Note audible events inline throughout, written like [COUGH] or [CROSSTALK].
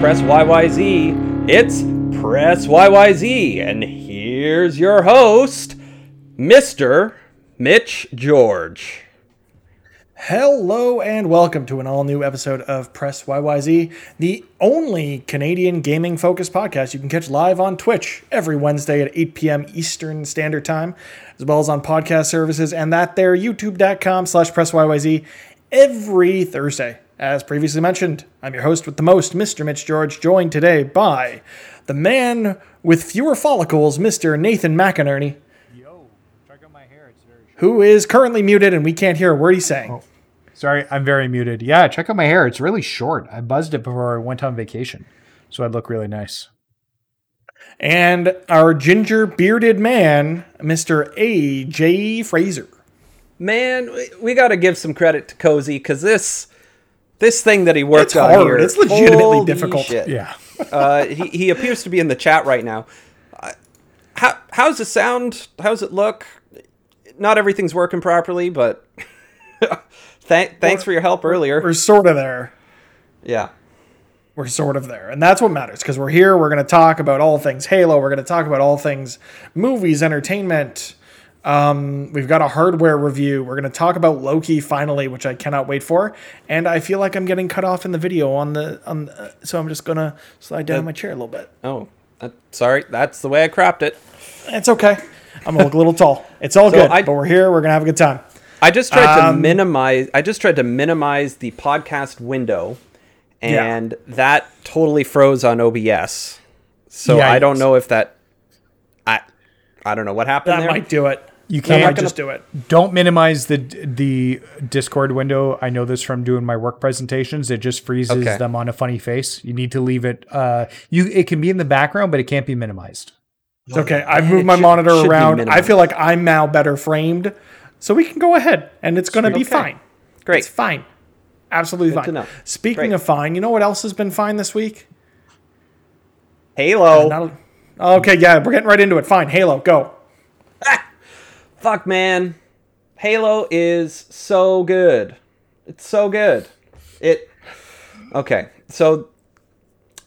press YYZ. It's Press YYZ, and here's your host, Mr. Mitch George. Hello and welcome to an all new episode of Press YYZ, the only Canadian gaming focused podcast you can catch live on Twitch every Wednesday at 8 p.m. Eastern Standard Time, as well as on podcast services and that there youtube.com slash press YYZ every Thursday. As previously mentioned, I'm your host with the most, Mr. Mitch George, joined today by the man with fewer follicles, Mr. Nathan McInerney, Yo, check out my hair. It's very short. who is currently muted and we can't hear a word he's saying. Oh, sorry, I'm very muted. Yeah, check out my hair. It's really short. I buzzed it before I went on vacation, so I'd look really nice. and our ginger bearded man, Mr. A.J. Fraser. Man, we, we got to give some credit to Cozy because this this thing that he worked It's on hard. here, It's legitimately holy difficult. shit. Yeah. [LAUGHS] uh, he, he appears to be in the chat right now. Uh, how how's the sound? How's it look? Not everything's working properly, but [LAUGHS] th- thanks for your help earlier. We're sort of there. Yeah. We're sort of there. And that's what matters because we're here. We're going to talk about all things Halo. We're going to talk about all things movies, entertainment. Um, we've got a hardware review. We're going to talk about Loki finally, which I cannot wait for. And I feel like I'm getting cut off in the video on the on. The, so I'm just going to slide down my chair a little bit. Oh, uh, sorry. That's the way I cropped it. It's okay. I'm gonna look a little tall. It's all good. I- but we're here. We're gonna have a good time. I just tried to Um, minimize. I just tried to minimize the podcast window, Yeah. and that totally froze on OBS. So I don't know if that. I I don't know what happened That there. might do it. You can't might just do it. don't minimize the the Discord window. I know this from doing my work presentations. It just freezes Okay. them on a funny face. You need to leave it. Uh, you it can be in the background, but it can't be minimized. Okay. I've moved my should- monitor should around. I feel like I'm now better framed, so we can go ahead, and it's gonna be Okay. fine. Great. It's fine. Absolutely Good to fine. know. Speaking Great. of fine, you know what else has been fine this week? Halo. Not okay, yeah, we're getting right into it. Fine. Halo, go. [LAUGHS] Fuck, man. Halo is so good. It's so good. It. Okay, so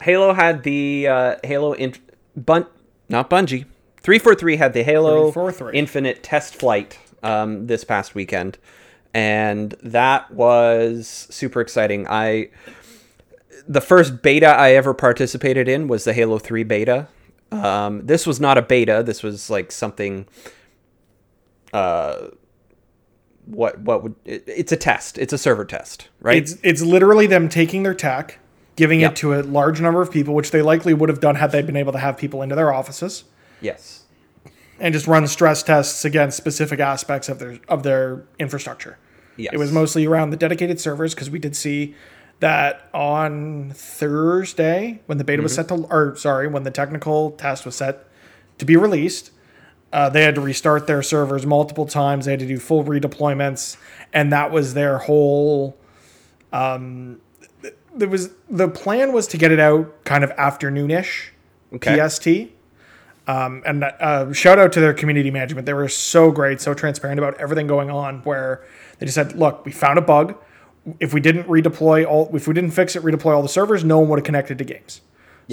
Halo had the uh, Halo in bun not Bungie. Three four three had the Halo 343. Infinite test flight um, this past weekend, and that was super exciting. I the first beta I ever participated in was the Halo 3 beta. Um, this was not a beta. This was like something. Uh, what what would it, it's a test? It's a server test, right? It's it's literally them taking their tech, giving Yep. it to a large number of people, which they likely would have done had they been able to have people into their offices. yes. and just run stress tests against specific aspects of their of their infrastructure. Yes. It was mostly around the dedicated servers because we did see that on Thursday when the beta was set to, or sorry, when the technical test was set to be released, uh, they had to restart their servers multiple times. They had to do full redeployments, and that was their whole. Um, there was the plan was to get it out kind of afternoonish, Okay. PST. Um, and uh, shout out to their community management. They were so great, so transparent about everything going on. Where they just said, "Look, we found a bug. If we didn't redeploy all, if we didn't fix it, redeploy all the servers, no one would have connected to games."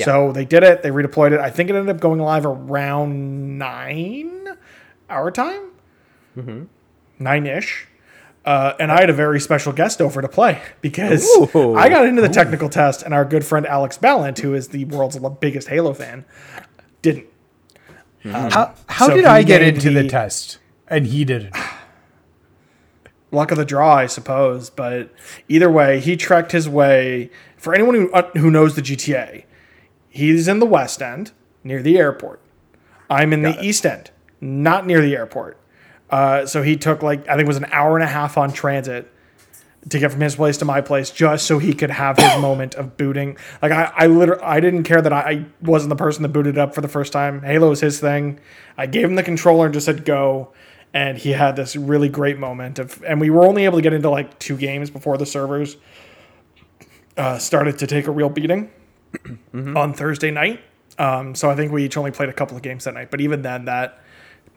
So they did it. They redeployed it. I think it ended up going live around nine our time, nine ish. Uh, and I had a very special guest over to play because Ooh. I got into the technical test, and our good friend Alex Ballant, who is the world's biggest Halo fan, didn't. How how So did I get into the the- test and he didn't? [SIGHS] luck of the draw, I suppose. But either way, he trekked his way. For anyone who uh, who knows the GTA, he's in the West End near the airport. I'm in the East End, not near the airport. Uh, so he took like I think it was an hour and a half on transit to get from his place to my place just so he could have his [COUGHS] moment of booting. Like I, I literally, I didn't care that I, I wasn't the person that booted up for the first time. Halo was his thing. I gave him the controller and just said go, and he had this really great moment of. And we were only able to get into like two games before the servers uh, started to take a real beating on Thursday night. Um, so I think we each only played a couple of games that night. But even then, that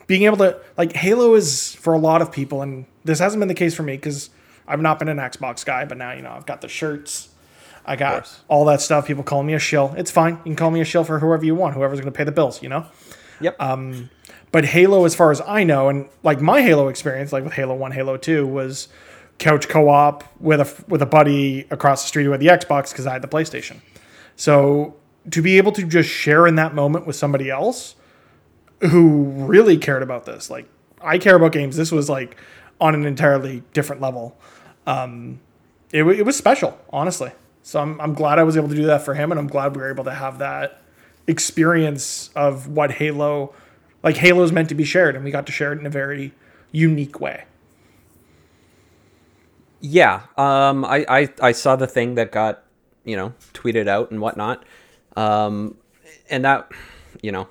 being able to like Halo is for a lot of people, and this hasn't been the case for me because I've not been an Xbox guy, but now you know I've got the shirts. I got all that stuff. People call me a shill. It's fine. You can call me a shill for whoever you want, whoever's going to pay the bills, you know? Yep. But Halo, as far as I know, and like my Halo experience, like with Halo One, Halo Two, was couch co-op with a with a buddy across the street who had the Xbox because I had the PlayStation. So to be able to just share in that moment with somebody else who really cared about this, like I care about games. This was like on an entirely different level. Um, it, it was special, honestly. So I'm, I'm glad I was able to do that for him, and I'm glad we were able to have that experience of what Halo, like Halo is meant to be shared, and we got to share it in a very unique way. Yeah, um, I, I I saw the thing that got you know tweeted out and whatnot, um, and that you know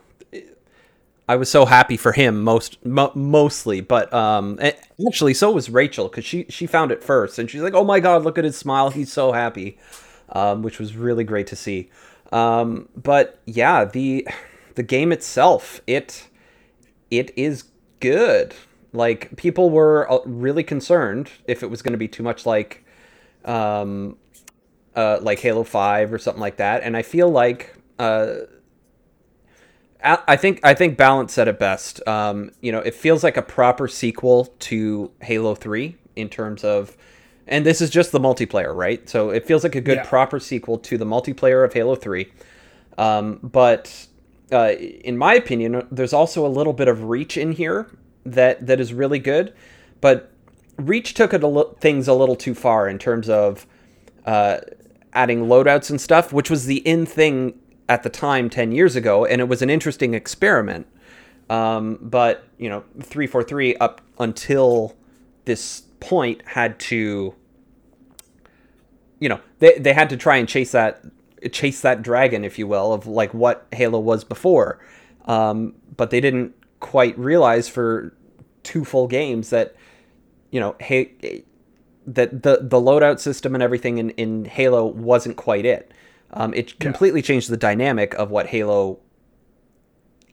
I was so happy for him most mo- mostly, but um, actually so was Rachel because she she found it first and she's like, oh my god, look at his smile, he's so happy, um, which was really great to see. Um, but yeah, the the game itself, it it is good. Like people were uh, really concerned if it was going to be too much like, um, uh, like Halo Five or something like that. And I feel like, uh, I think I think Balance said it best. Um, you know, it feels like a proper sequel to Halo Three in terms of, and this is just the multiplayer, right? So it feels like a good Yeah. proper sequel to the multiplayer of Halo Three. Um, but uh, in my opinion, there's also a little bit of reach in here that that is really good. But reach took it a li- things a little too far in terms of uh, adding loadouts and stuff, which was the in thing at the time ten years ago, and it was an interesting experiment. Um, but you know, three four three up until this point had to you know they, they had to try and chase that chase that dragon if you will of like what halo was before um, but they didn't quite realize for two full games that you know hey that the the loadout system and everything in, in halo wasn't quite it. Um, it completely changed the dynamic of what halo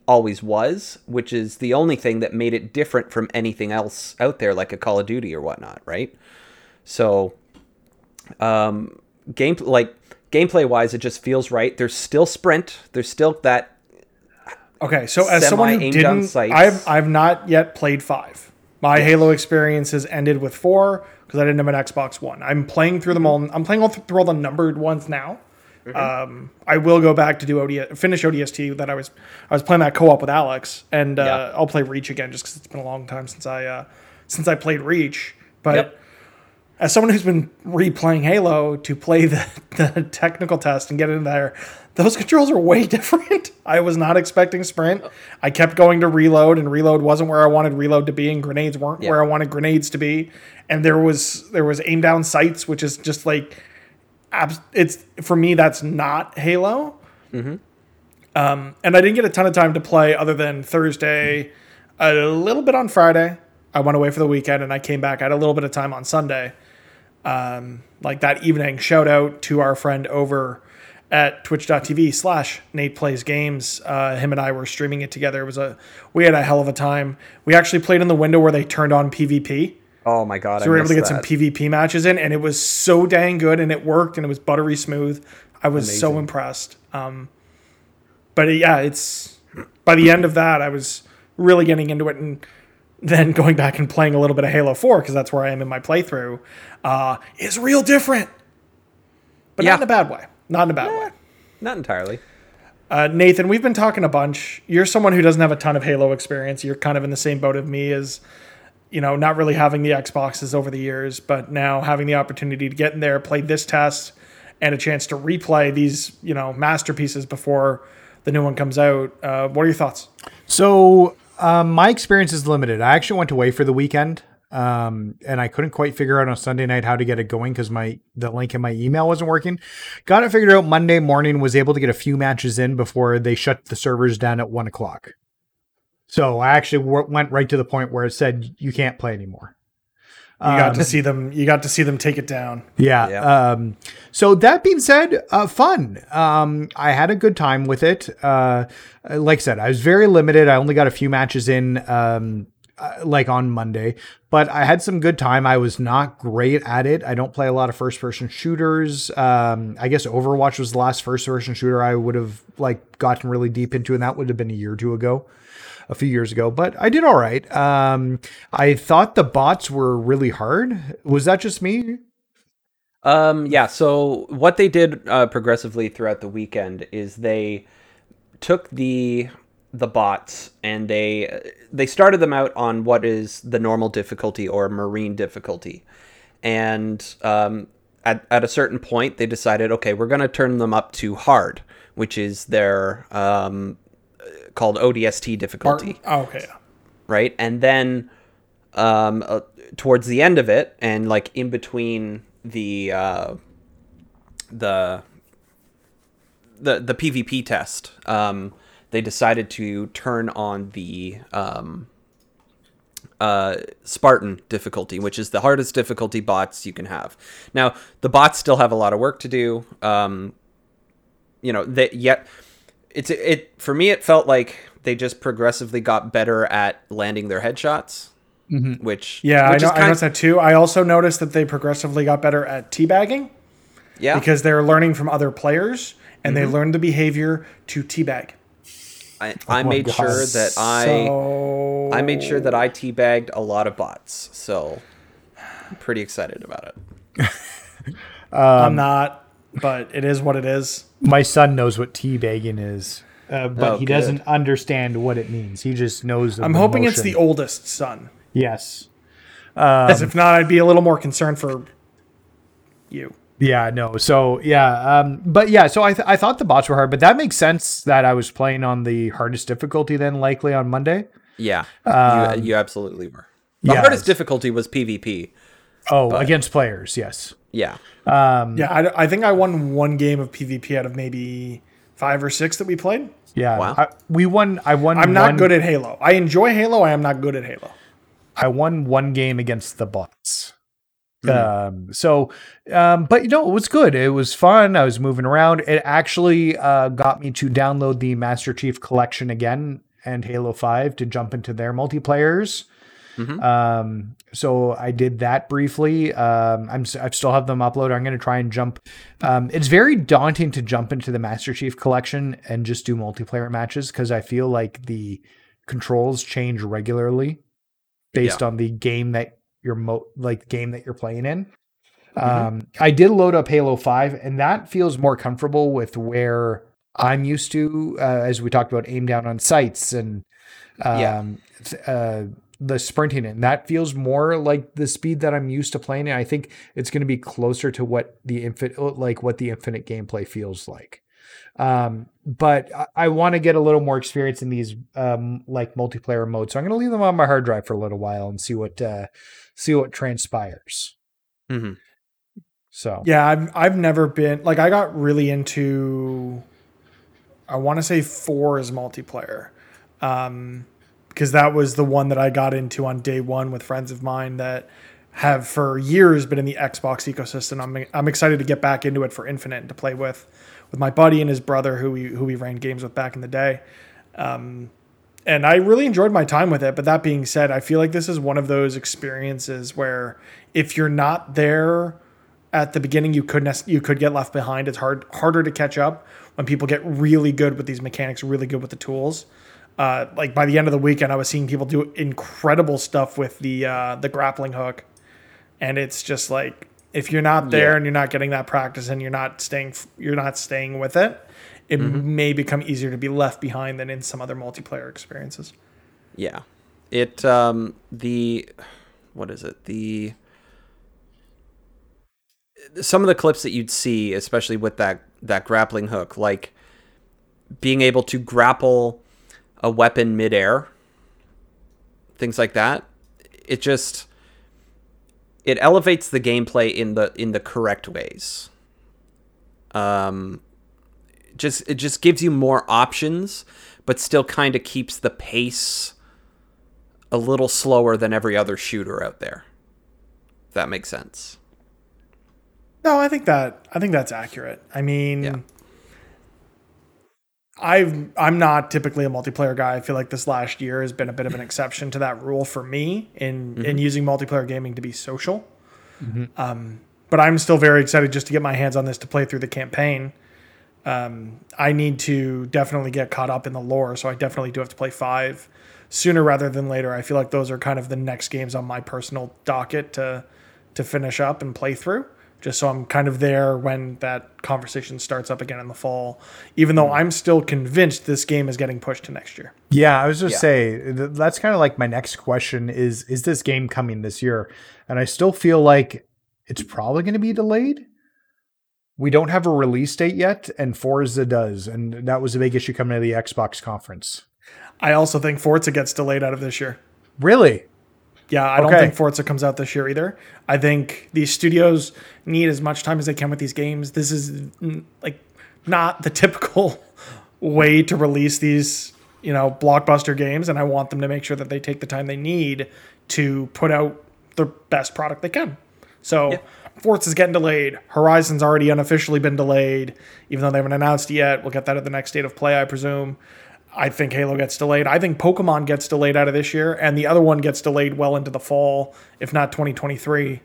always was which is the only thing that made it different from anything else out there like a call of duty or whatnot right? So um game like gameplay wise it just feels right. There's still sprint. There's still that Okay, so as someone who didn't. I've I've not yet played five. My Halo experience has ended with four because I didn't have an Xbox One. I'm playing through them all. I'm playing all th- through all the numbered ones now. Um, I will go back to do ODS, finish ODST that I was I was playing that co-op with Alex, and uh, Yeah. I'll play Reach again just because it's been a long time since I uh, since I played Reach. But Yep. as someone who's been replaying Halo to play the, [LAUGHS] the technical test and get in there, those [LAUGHS] controls are way different. I was not expecting sprint. I kept going to reload, and reload wasn't where I wanted reload to be, and grenades weren't Yeah. where I wanted grenades to be. And there was there was aim down sights, which is just like it's for me that's not Halo. Um, and I didn't get a ton of time to play other than Thursday, a little bit on Friday. I went away for the weekend and I came back. I had a little bit of time on Sunday. Um, like that evening, shout out to our friend over at twitch.tv slash Nate Plays Games. Uh, him and I were streaming it together. It was a, we had a hell of a time. We actually played in the window where they turned on PvP. oh my god So we were able to get some PvP matches in, and it was so dang good, and it worked, and it was buttery smooth. I was so impressed. Um, but yeah, it's by the end of that, I was really getting into it, and then going back and playing a little bit of Halo Four because that's where I am in my playthrough. Uh, is real different, but Yeah. not in a bad way. Not in a bad way. not entirely Uh, Nathan, we've been talking a bunch. You're someone who doesn't have a ton of Halo experience. You're kind of in the same boat of me as, you know, not really having the Xboxes over the years, but now having the opportunity to get in there, play this test, and a chance to replay these, you know, masterpieces before the new one comes out. Uh, what are your thoughts? So um, my experience is limited. I actually went away for the weekend, um, and I couldn't quite figure out on Sunday night how to get it going because my the link in my email wasn't working. Got it figured out Monday morning. Was able to get a few matches in before they shut the servers down at one o'clock. So I actually w- went right to the point where it said you can't play anymore. You got Um, to see them. You got to see them take it down. Yeah. Yeah. Um, so that being said, uh, fun. Um, I had a good time with it. Uh, like I said, I was very limited. I only got a few matches in. Um, uh, like on Monday, but I had some good time. I was not great at it. I don't play a lot of first person shooters. Um, I guess Overwatch was the last first person shooter I would have like gotten really deep into, and that would have been a year or two ago, a few years ago. But I did all right. Um, I thought the bots were really hard. Was that just me? Um, yeah. So what they did uh, progressively throughout the weekend is they took the the bots and they they started them out on what is the normal difficulty or marine difficulty. And um, at, at a certain point they decided okay we're going to turn them up to hard which is their um, called odst difficulty. Oh, okay. right? And then um, uh, towards the end of it and like in between the uh, the the the PvP test, um, they decided to turn on the um, uh, Spartan difficulty, which is the hardest difficulty bots you can have. Now, the bots still have a lot of work to do. Um, you know, that yet it's it for me. It felt like they just progressively got better at landing their headshots, which Yeah, which I, know, I noticed that too. I also noticed that they progressively got better at teabagging yeah because they're learning from other players and Mm-hmm. they learned the behavior to teabag. I, I my made God. sure that I So I made sure that I teabagged a lot of bots, so I'm pretty excited about it. [LAUGHS] Um, I'm not, but it is what it is. My son knows what teabagging is, uh, but Oh, he good. doesn't understand what it means. He just knows. I'm the hoping it's the oldest son. yes. As if not, I'd be a little more concerned for you. Yeah, no. So yeah, um, but yeah. So I th- I thought the bots were hard, but that makes sense that I was playing on the hardest difficulty then, likely on Monday. Yeah, you, you absolutely were. The Um, yeah, hardest it's- difficulty was PvP. Oh, against players, yes. Yeah, Um, Yeah, I, I think I won one game of PvP out of maybe five or six that we played. Yeah, Wow. I, we won. I won. I'm not one- good at Halo. I enjoy Halo. I am not good at Halo. I won one game against the bots. Um, so, um, but you know, it was good. It was fun. I was moving around. It actually uh, got me to download the Master Chief Collection again and Halo 5 to jump into their multiplayers. Um, so I did that briefly. Um, I'm I still have them uploaded. I'm going to try and jump. Um, it's very daunting to jump into the Master Chief Collection and just do multiplayer matches because I feel like the controls change regularly based on the game that you're mo- like game that you're playing in. Um, I did load up Halo Five, and that feels more comfortable with where I'm used to, uh, as we talked about, aim down on sights and um, th- uh, the sprinting, and that feels more like the speed that I'm used to playing. And I think it's going to be closer to what the infinite, like what the infinite gameplay feels like. Um, but I, I want to get a little more experience in these um, like multiplayer modes, so I'm going to leave them on my hard drive for a little while and see what uh, see what transpires. Mhm. So Yeah, I've I've never been like I got really into I want to say 4 is multiplayer. Um because that was the one that I got into on day 1 with friends of mine that have for years been in the Xbox ecosystem. I'm I'm excited to get back into it for Infinite and to play with with my buddy and his brother who we who we ran games with back in the day. Um and I really enjoyed my time with it. But that being said, I feel like this is one of those experiences where if you're not there at the beginning, you could nec- you could get left behind. It's hard harder to catch up when people get really good with these mechanics, really good with the tools. Uh, like by the end of the weekend, I was seeing people do incredible stuff with the uh, the grappling hook, and it's just like if you're not there Yeah. and you're not getting that practice and you're not staying you're not staying with it, it may become easier to be left behind than in some other multiplayer experiences. yeah. It um the what is it the some of the clips that you'd see, especially with that that grappling hook, like being able to grapple a weapon midair, things like that. It just it elevates the gameplay in the in the correct ways. Um, just it just gives you more options, but still kind of keeps the pace a little slower than every other shooter out there. If that makes sense. No, I think that I think that's accurate. I mean, Yeah. I've I'm not typically a multiplayer guy. I feel like this last year has been a bit of an exception to that rule for me in in using multiplayer gaming to be social. Um, but I'm still very excited just to get my hands on this to play through the campaign. Um, I need to definitely get caught up in the lore, so I definitely do have to play five sooner rather than later. I feel like those are kind of the next games on my personal docket to to finish up and play through. Just so I'm kind of there when that conversation starts up again in the fall. Even though I'm still convinced this game is getting pushed to next year. Yeah, I was just Yeah. say that's kind of like my next question is is this game coming this year? And I still feel like it's probably going to be delayed. We don't have a release date yet, and Forza does, and that was a big issue coming to the Xbox conference. I also think Forza gets delayed out of this year. Really? Yeah, I don't think Forza comes out this year either. I think these studios need as much time as they can with these games. This is like not the typical [LAUGHS] way to release these, you know, blockbuster games, and I want them to make sure that they take the time they need to put out the best product they can. So Forza's getting delayed. Horizon's already unofficially been delayed, even though they haven't announced it yet. We'll get that at the next state of play, I presume. I think Halo gets delayed. I think Pokemon gets delayed out of this year, and the other one gets delayed well into the fall, if not 2023.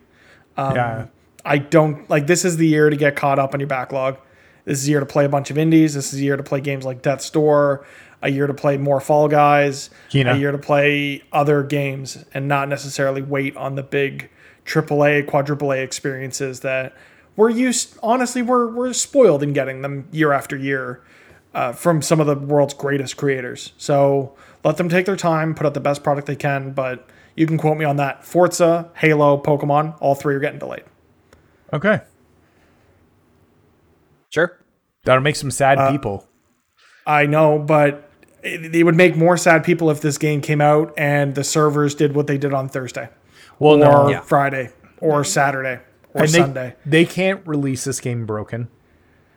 Um, yeah. I don't like this is the year to get caught up on your backlog. This is the year to play a bunch of indies. This is the year to play games like Death's Door, a year to play more Fall Guys, Kena. a year to play other games and not necessarily wait on the big AAA, quadruple A experiences that we're used honestly we're we're spoiled in getting them year after year uh, from some of the world's greatest creators. So let them take their time, put out the best product they can, but you can quote me on that. Forza, Halo, Pokemon, all three are getting delayed. Okay. Sure. That'll make some sad Uh, people. I know, but it, it would make more sad people if this game came out and the servers did what they did on Thursday Well, or no. Yeah. Friday or Saturday or And Sunday. they can't release this game broken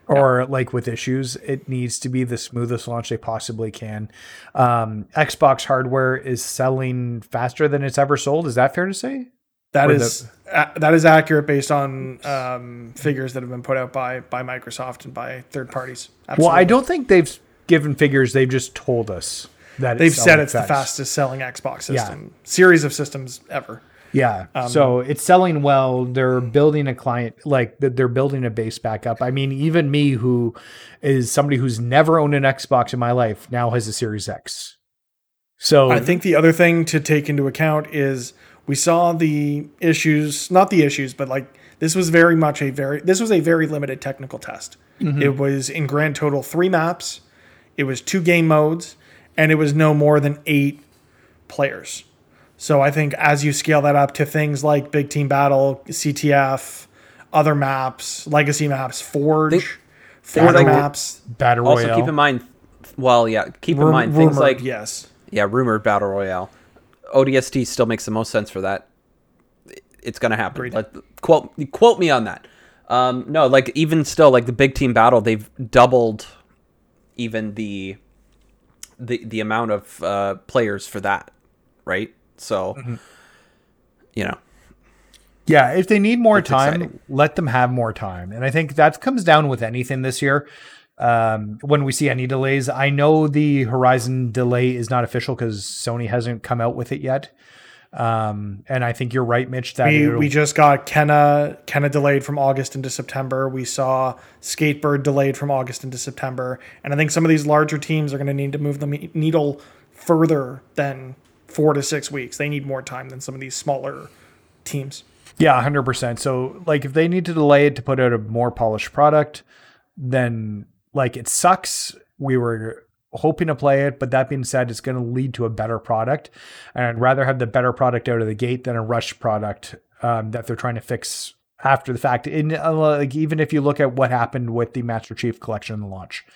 or like with issues. It needs to be the smoothest launch they possibly can. Um, Xbox hardware is selling faster than it's ever sold. Is that fair to say? That or is a- that is accurate based on um, figures that have been put out by by Microsoft and by third parties. Well, I don't think they've given figures. They've just told us that They've it's said selling it's the fastest selling Xbox Yeah. system series of systems ever. Yeah. Um, so it's selling well. They're building a client, like th- they're building a base back up. I mean, even me, who is somebody who's never owned an Xbox in my life, now has a Series X. So I think the other thing to take into account is we saw the issues, not the issues, but like this was very much a very this was a very limited technical test. It was in grand total three maps, it was two game modes, and it was no more than eight players. So I think as you scale that up to things like Big Team Battle, CTF, other maps, legacy maps, Forge, They- Forge like- maps, Battle Royale. Also, keep in mind. Well, yeah. Keep in rum- mind things rumored, like yes. yeah, rumored battle royale. ODST still makes the most sense for that. It's gonna happen. Agreed. Let, quote quote me on that. Um, no, like even still, like the big team battle, they've doubled even the the the amount of uh, players for that, right? So, Mm-hmm. you know, Yeah, if they need more It's time, exciting. let them have more time. And I think that comes down with anything this year. Um, when we see any delays, I know the Horizon delay is not official because Sony hasn't come out with it yet. Um, and I think you're right, Mitch. That We, we just got Kena Kena delayed from August into September. We saw Skatebird delayed from August into September, and I think some of these larger teams are going to need to move the needle further than four to six weeks. They need more time than some of these smaller teams. Yeah, hundred percent. So like if they need to delay it to put out a more polished product, then like it sucks. We were hoping to play it, but that being said, it's going to lead to a better product, and I'd rather have the better product out of the gate than a rush product um, that they're trying to fix after the fact. In uh, like even if you look at what happened with the Master Chief Collection and launch,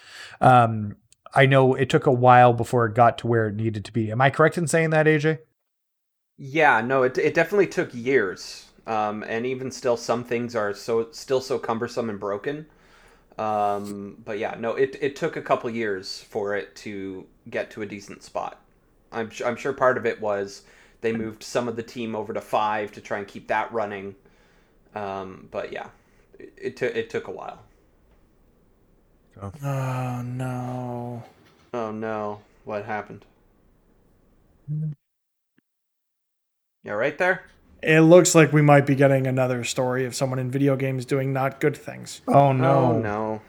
um, I know it took a while before it got to where it needed to be. Am I correct in saying that, AJ? Yeah, no, it, it definitely took years. Um, and even still, some things are so still so cumbersome and broken. Um, but yeah, no, it, it took a couple years for it to get to a decent spot. I'm, su- I'm sure part of it was they moved some of the team over to five to try and keep that running. Um, but yeah, it, it, took it took a while. So. Oh no. Oh no. What happened? Yeah, right there? It looks like we might be getting another story of someone in video games doing not good things. Oh no. Oh no.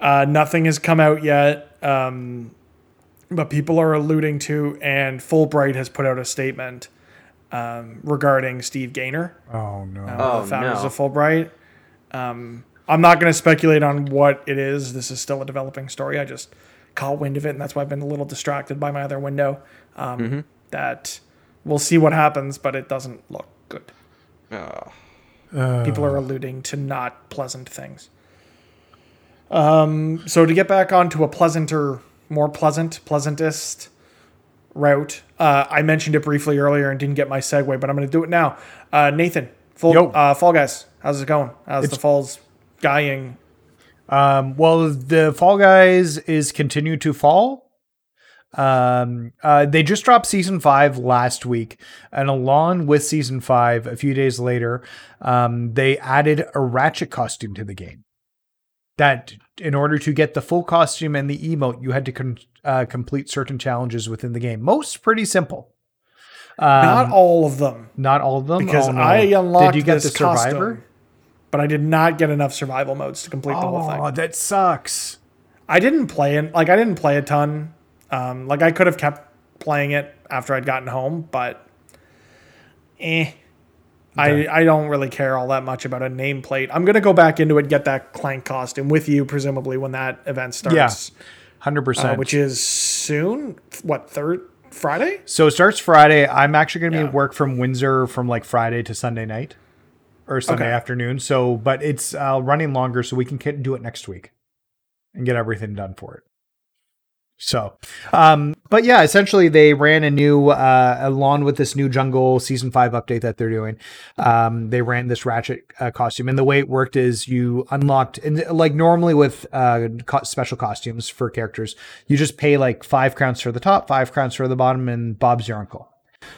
Uh, nothing has come out yet, um, but people are alluding to, and Fullbright has put out a statement um, regarding Steve Gaynor, Oh no. uh, Oh, the founders no. of Fullbright. Um, I'm not going to speculate on what it is. This is still a developing story. I just caught wind of it, and that's why I've been a little distracted by my other window. Um, That we'll see what happens, but it doesn't look good. Oh. People are alluding to not pleasant things. Um, so to get back onto a pleasanter, more pleasant, pleasantest route, uh, I mentioned it briefly earlier and didn't get my segue, but I'm going to do it now. Uh, Nathan, full, uh, Fall Guys, how's it going? How's the Falls guying? Um, well, the Fall Guys is continue to fall. Um, uh, they just dropped season five last week, and along with season five, a few days later, um, they added a Ratchet costume to the game. That in order to get the full costume and the emote, you had to con- uh, complete certain challenges within the game. Most pretty simple. Um, Not all of them, not all of them, because Oh, no. I unlocked Did you get this the survivor? costume, but I did not get enough survival modes to complete the whole thing. Oh, that sucks. I didn't play it. Like I didn't play a ton. Um, like I could have kept playing it after I'd gotten home, but eh. I, I don't really care all that much about a nameplate. I'm gonna go back into it, get that clank costume with you, presumably when that event starts. Yeah, hundred uh, percent. which is soon. What third Friday? So it starts Friday. I'm actually going to be Yeah. at work from Windsor from like Friday to Sunday night or Sunday Okay. afternoon. So, but it's uh, running longer, so we can get, do it next week and get everything done for it. So, um, but yeah, essentially they ran a new, uh, along with this new jungle season five update that they're doing. Um, they ran this ratchet uh, costume, and the way it worked is you unlocked, and like normally with uh, co- special costumes for characters, you just pay like five crowns for the top, five crowns for the bottom, and Bob's your uncle.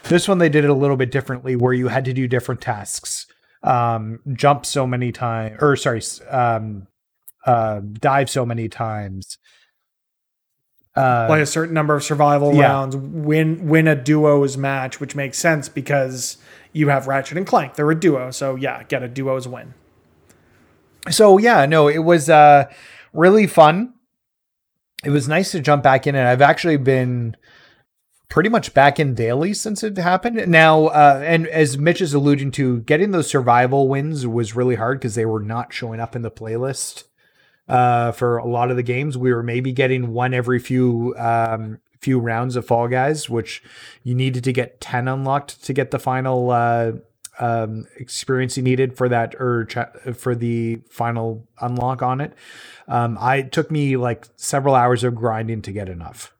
This one they did it a little bit differently, where you had to do different tasks, um, jump so many times, or sorry, um, uh, dive so many times. Uh, Play a certain number of survival yeah. rounds, win win a duos match, which makes sense because you have Ratchet and Clank. They're a duo, so yeah, get a duos win. so yeah, no, it was uh really fun. It was nice to jump back in, and I've actually been pretty much back in daily since it happened. Now, uh, and as Mitch is alluding to, getting those survival wins was really hard because they were not showing up in the playlist uh, for a lot of the games. We were maybe getting one every few um, few rounds of Fall Guys, which you needed to get ten unlocked to get the final uh, um, experience you needed for that or cha- for the final unlock on it. Um, I it took me like several hours of grinding to get enough.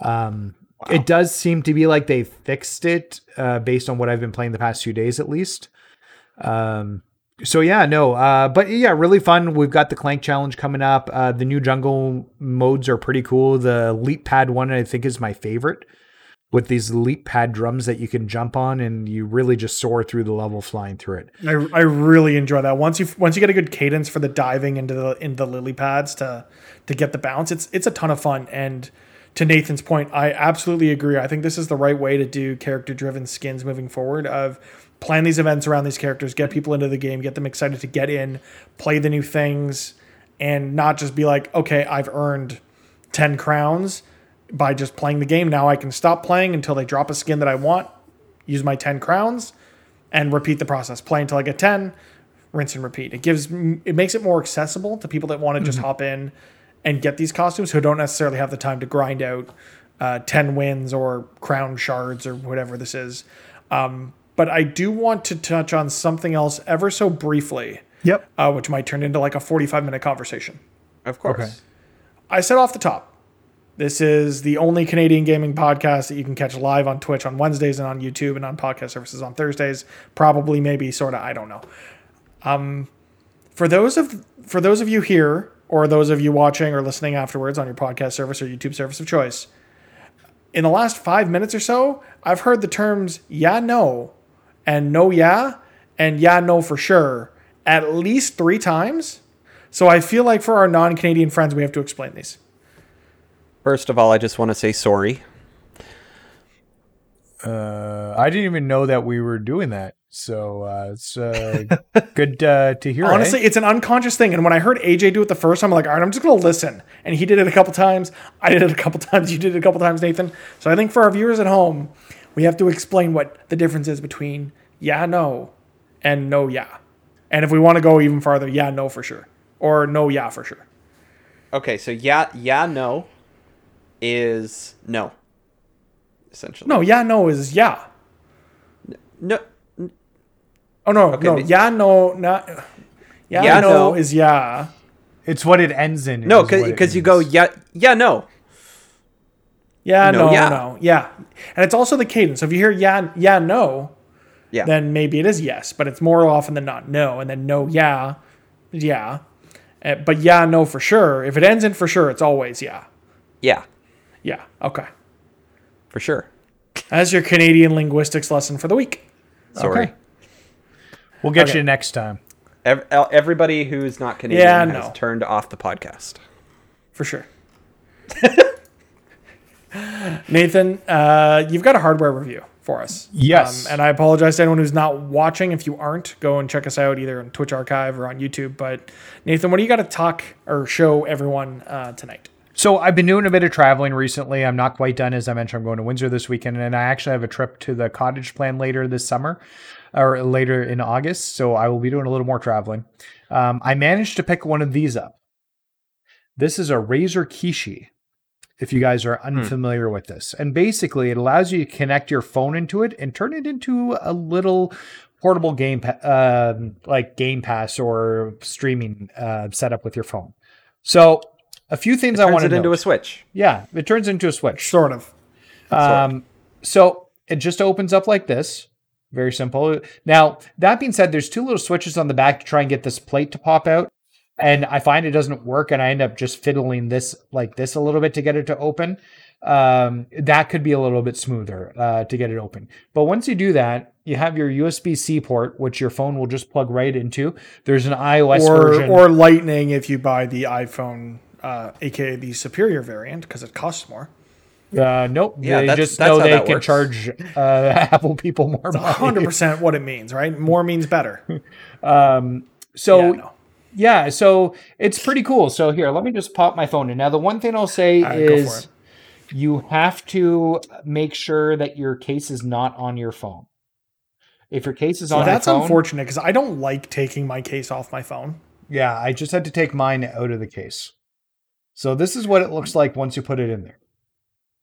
Um, It does seem to be like they fixed it uh, based on what I've been playing the past few days, at least. Um, so yeah, no, uh, but yeah, really fun. We've got the Clank Challenge coming up. Uh, the new jungle modes are pretty cool. The leap pad one, I think, is my favorite. With these leap pad drums that you can jump on, and you really just soar through the level flying through it. I, I really enjoy that. Once you once you get a good cadence for the diving into the into the lily pads to to get the bounce, it's it's a ton of fun. And to Nathan's point, I absolutely agree. I think this is the right way to do character driven skins moving forward. Of plan these events around these characters, get people into the game, get them excited to get in, play the new things, and not just be like, okay, I've earned ten crowns by just playing the game. Now I can stop playing until they drop a skin that I want, use my 10 crowns, and repeat the process. Play until I get 10, rinse and repeat. It gives it makes it more accessible to people that want to just mm-hmm. hop in and get these costumes who don't necessarily have the time to grind out uh, 10 wins or crown shards or whatever this is. Um, but I do want to touch on something else ever so briefly, Yep. uh, which might turn into like a 45 minute conversation. Of course. Okay. I said off the top, this is the only Canadian gaming podcast that you can catch live on Twitch on Wednesdays and on YouTube and on podcast services on Thursdays. Probably, maybe, sort of. I don't know. Um, for those of for those of you here, or those of you watching or listening afterwards on your podcast service or YouTube service of choice, in the last five minutes or so, I've heard the terms "yeah, no," and "no, yeah," and "yeah, no" for sure at least three times So I feel like for our non-Canadian friends, we have to explain these. First of all, I just want to say sorry. Uh, I didn't even know that we were doing that. So uh, it's [LAUGHS] uh, good uh, to hear. Honestly, eh? it's an unconscious thing. And when I heard AJ do it the first time, I'm like, all right, I'm just going to listen. And he did it a couple times. I did it a couple [LAUGHS] times. You did it a couple times, Nathan. So I think for our viewers at home, we have to explain what the difference is between yeah, no, and no, yeah. And if we want to go even farther, yeah, no for sure. Or no, yeah for sure. Okay, so yeah, yeah, no is no. Essentially. No, yeah, no is yeah. No. Oh, no, Okay, no. but- Yeah, no, not. Yeah, Yeah, no, no. is yeah. it's what it ends in. No, is what it because you go yeah, yeah, no. Yeah, No, no, yeah. no, yeah. And it's also the cadence. So if you hear yeah, yeah, no, Yeah. then maybe it is yes, but it's more often than not no. And then no, yeah, yeah. Uh, but yeah, no for sure. If it ends in for sure, it's always yeah. yeah, Yeah. Okay. for sure. That's your Canadian linguistics lesson for the week. Sorry. Okay. We'll get Okay. you next time. Ev- everybody who's not Canadian Yeah, has no. turned off the podcast. For sure. [LAUGHS] Nathan, uh, you've got a hardware review for us. Yes. Um, and I apologize to anyone who's not watching. If you aren't, go and check us out either on Twitch Archive or on YouTube. But Nathan, what do you got to talk or show everyone uh, tonight? So I've been doing a bit of traveling recently. I'm not quite done, as I mentioned. I'm going to Windsor this weekend, and I actually have a trip to the cottage plan later this summer, or later in August. So I will be doing a little more traveling. Um, I managed to pick one of these up. This is a Razer Kishi. If you guys are unfamiliar with this, and basically it allows you to connect your phone into it and turn it into a little portable game, pa- um, like Game Pass or streaming uh, setup with your phone. So a few things I Turns want it to into note. a switch. Yeah, it turns into a switch. Sort of. Um, so it just opens up like this. Very simple. Now, that being said, there's two little switches on the back to try and get this plate to pop out. And I find it doesn't work, and I end up just fiddling this like this a little bit to get it to open. Um, that could be a little bit smoother uh, to get it open. But once you do that, you have your USB C port, which your phone will just plug right into. There's an iOS Or, version. or Lightning if you buy the iPhone, uh, aka the superior variant, because it costs more. Uh, nope. Yeah, they that's- just that's know how they that can works. charge uh, [LAUGHS] Apple people more money. 100% what it means, right? More means better. [LAUGHS] Um, so Yeah, no. yeah, so it's pretty cool. So here, let me just pop my phone in. Now, the one thing I'll say right, is you have to make sure that your case is not on your phone. If your case is So on that's your phone, unfortunate because I don't like taking my case off my phone. yeah, I just had to take mine out of the case. So this is what it looks like once you put it in there.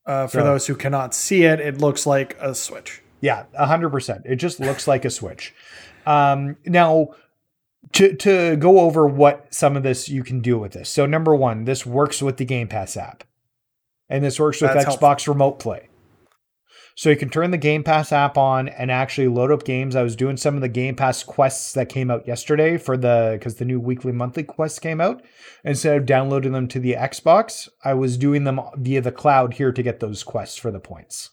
Uh, for So- those who cannot see it, it looks like a switch. Yeah, hundred percent. It just looks like a switch. Um, now, to to go over what some of this you can do with this. So number one, this works with the Game Pass app, and this works with That's Xbox Remote Play. So you can turn the Game Pass app on and actually load up games. I was doing some of the Game Pass quests that came out yesterday for the because the new weekly monthly quests came out. Instead of downloading them to the Xbox, I was doing them via the cloud here to get those quests for the points.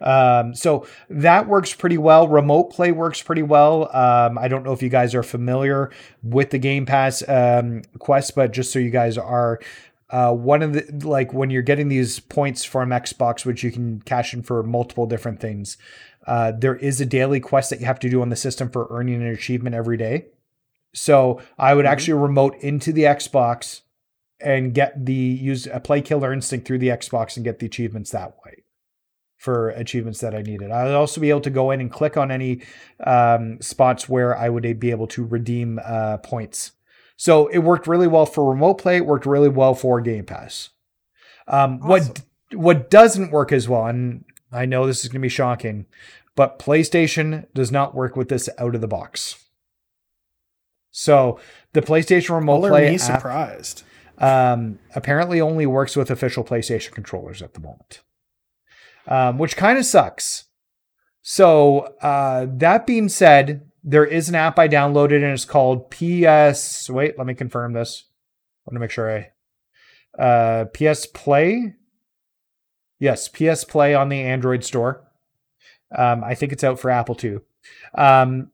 Um, so that works pretty well. Remote play works pretty well. Um, I don't know if you guys are familiar with the Game Pass um, quest, but just so you guys are, uh, one of the like when you're getting these points from Xbox, which you can cash in for multiple different things. Uh, there is a daily quest that you have to do on the system for earning an achievement every day. So I would actually remote into the Xbox and get the use a play Killer Instinct through the Xbox and get the achievements that way for achievements that I needed. I would also be able to go in and click on any um, spots where I would be able to redeem uh, points. So it worked really well for remote play. It worked really well for Game Pass. Um, What what doesn't work as well, and I know this is going to be shocking, but PlayStation does not work with this out of the box. So the PlayStation Remote Color Play me app, surprised. um, apparently only works with official PlayStation controllers at the moment, um, which kind of sucks. So uh, that being said, there is an app I downloaded and it's called PS. Wait, let me confirm this. I want to make sure I uh, PS Play. Yes, PS Play on the Android store. Um, I think it's out for Apple too. Um,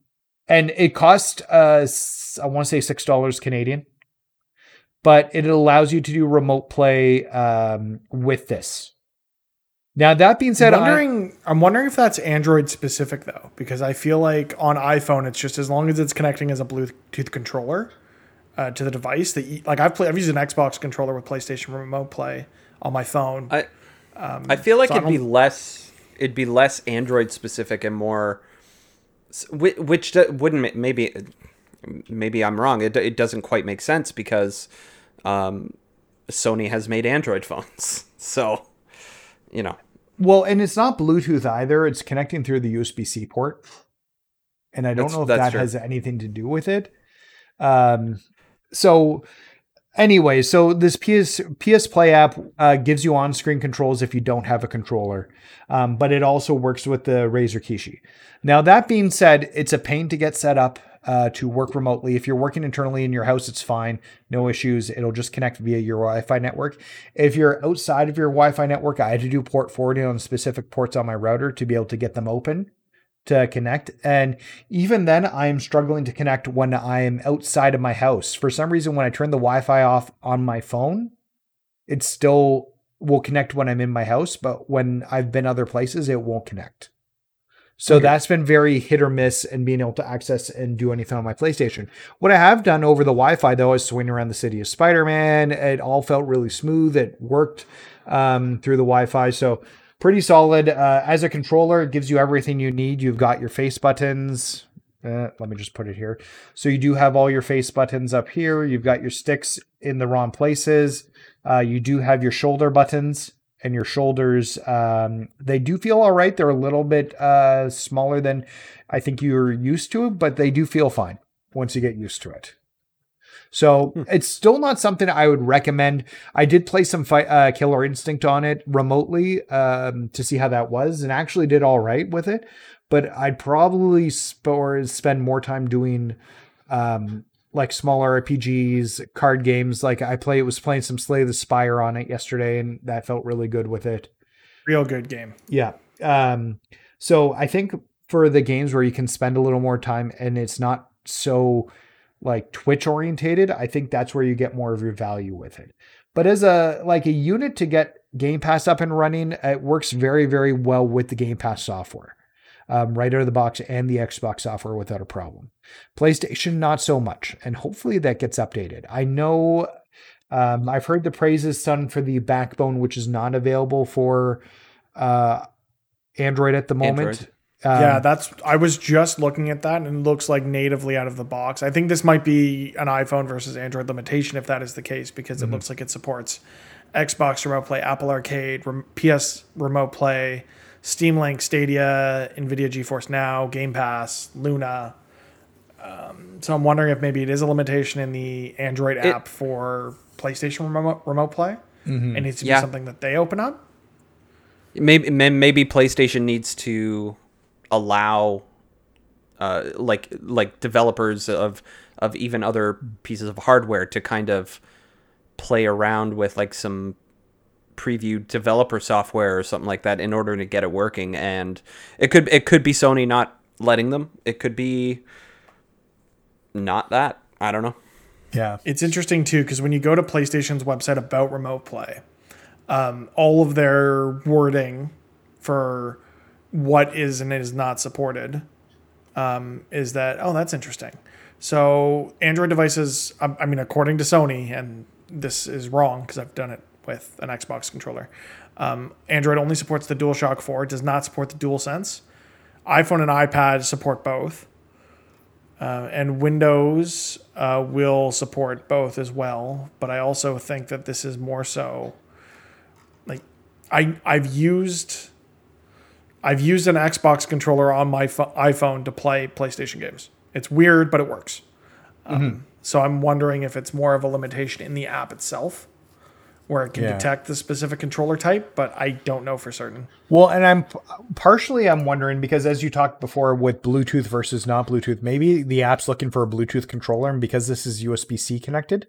and it costs, uh, I want to say six dollars Canadian but it allows you to do remote play um, with this. Now that being said, I'm I- wondering, I'm wondering if that's Android specific though, because I feel like on iPhone it's just as long as it's connecting as a Bluetooth controller uh, to the device. That like I've played, I've used an Xbox controller with PlayStation Remote Play on my phone. I I feel like so it'd be less it'd be less Android specific and more s- which wouldn't maybe maybe I'm wrong. It it doesn't quite make sense because um, Sony has made Android phones. [LAUGHS] So, you know. Well, and it's not Bluetooth either. It's connecting through the USB C port, and I don't That's- know if that true. has anything to do with it. Um, so anyway, so this PS PS Play app uh, gives you on-screen controls if you don't have a controller, um, but it also works with the Razer Kishi. Now that being said, it's a pain to get set up uh, to work remotely. If you're working internally in your house, it's fine, no issues. It'll just connect via your Wi-Fi network. If you're outside of your Wi-Fi network, I had to do port forwarding on specific ports on my router to be able to get them open to connect. And even then, I am struggling to connect when I am outside of my house. For some reason, when I turn the Wi Fi off on my phone, it still will connect when I'm in my house, but when I've been other places, it won't connect. So that's been very hit or miss in being able to access and do anything on my PlayStation. What I have done over the Wi Fi, though, is swing around the city of Spider Man. It all felt really smooth. It worked um, through the Wi Fi. So pretty solid. Uh, as a controller, it gives you everything you need. You've got your face buttons. Uh, let me just put it here. So you do have all your face buttons up here. You've got your sticks in the wrong places. Uh, you do have your shoulder buttons and your shoulders. Um, they do feel all right. They're a little bit uh, smaller than I think you're used to, but they do feel fine once you get used to it. So it's still not something I would recommend. I did play some fight, uh, Killer Instinct on it remotely um, to see how that was, and actually did all right with it. But I'd probably sp- spend more time doing um, like smaller RPGs, card games. Like I play, it was playing some Slay the Spire on it yesterday, and that felt really good with it. Real good game. Yeah. Um, so I think for the games where you can spend a little more time and it's not so like Twitch orientated, I think that's where you get more of your value with it. But as a like a unit to get Game Pass up and running, it works very very well with the Game Pass software. Um, right out of the box and the Xbox software without a problem. PlayStation, not so much. And hopefully that gets updated. I know um, I've heard the praises done for the backbone, which is not available for uh, Android at the moment. Um, yeah, that's. I was just looking at that, and it looks like natively out of the box. I think this might be an iPhone versus Android limitation, if that is the case, because Mm-hmm. it looks like it supports Xbox Remote Play, Apple Arcade, rem- PS Remote Play, Steam Link, Stadia, Nvidia GeForce Now, Game Pass, Luna. Um, so I'm wondering if maybe it is a limitation in the Android app for PlayStation Remote Remote Play. Mm-hmm. It needs to Yeah. be something that they open up. Maybe maybe PlayStation needs to allow uh, like like developers of of even other pieces of hardware to kind of play around with like some preview developer software or something like that in order to get it working and it could it could be Sony not letting them it could be not that I don't know yeah. It's interesting too because when you go to PlayStation's website about remote play, um, all of their wording for what is and is not supported um, is that oh that's interesting. So Android devices, um, I mean, according to Sony, and this is wrong because I've done it with an Xbox controller. Um, Android only supports the DualShock 4, it does not support the DualSense. iPhone and iPad support both. Uh, and Windows uh, will support both as well. But I also think that this is more so like I I've used I've used an Xbox controller on my pho- iPhone to play PlayStation games. It's weird, but it works. Um, So I'm wondering if it's more of a limitation in the app itself, where it can Yeah. detect the specific controller type, but I don't know for certain. Well, and I'm partially I'm wondering because as you talked before with Bluetooth versus not Bluetooth, maybe the app's looking for a Bluetooth controller, and because this is USB C connected,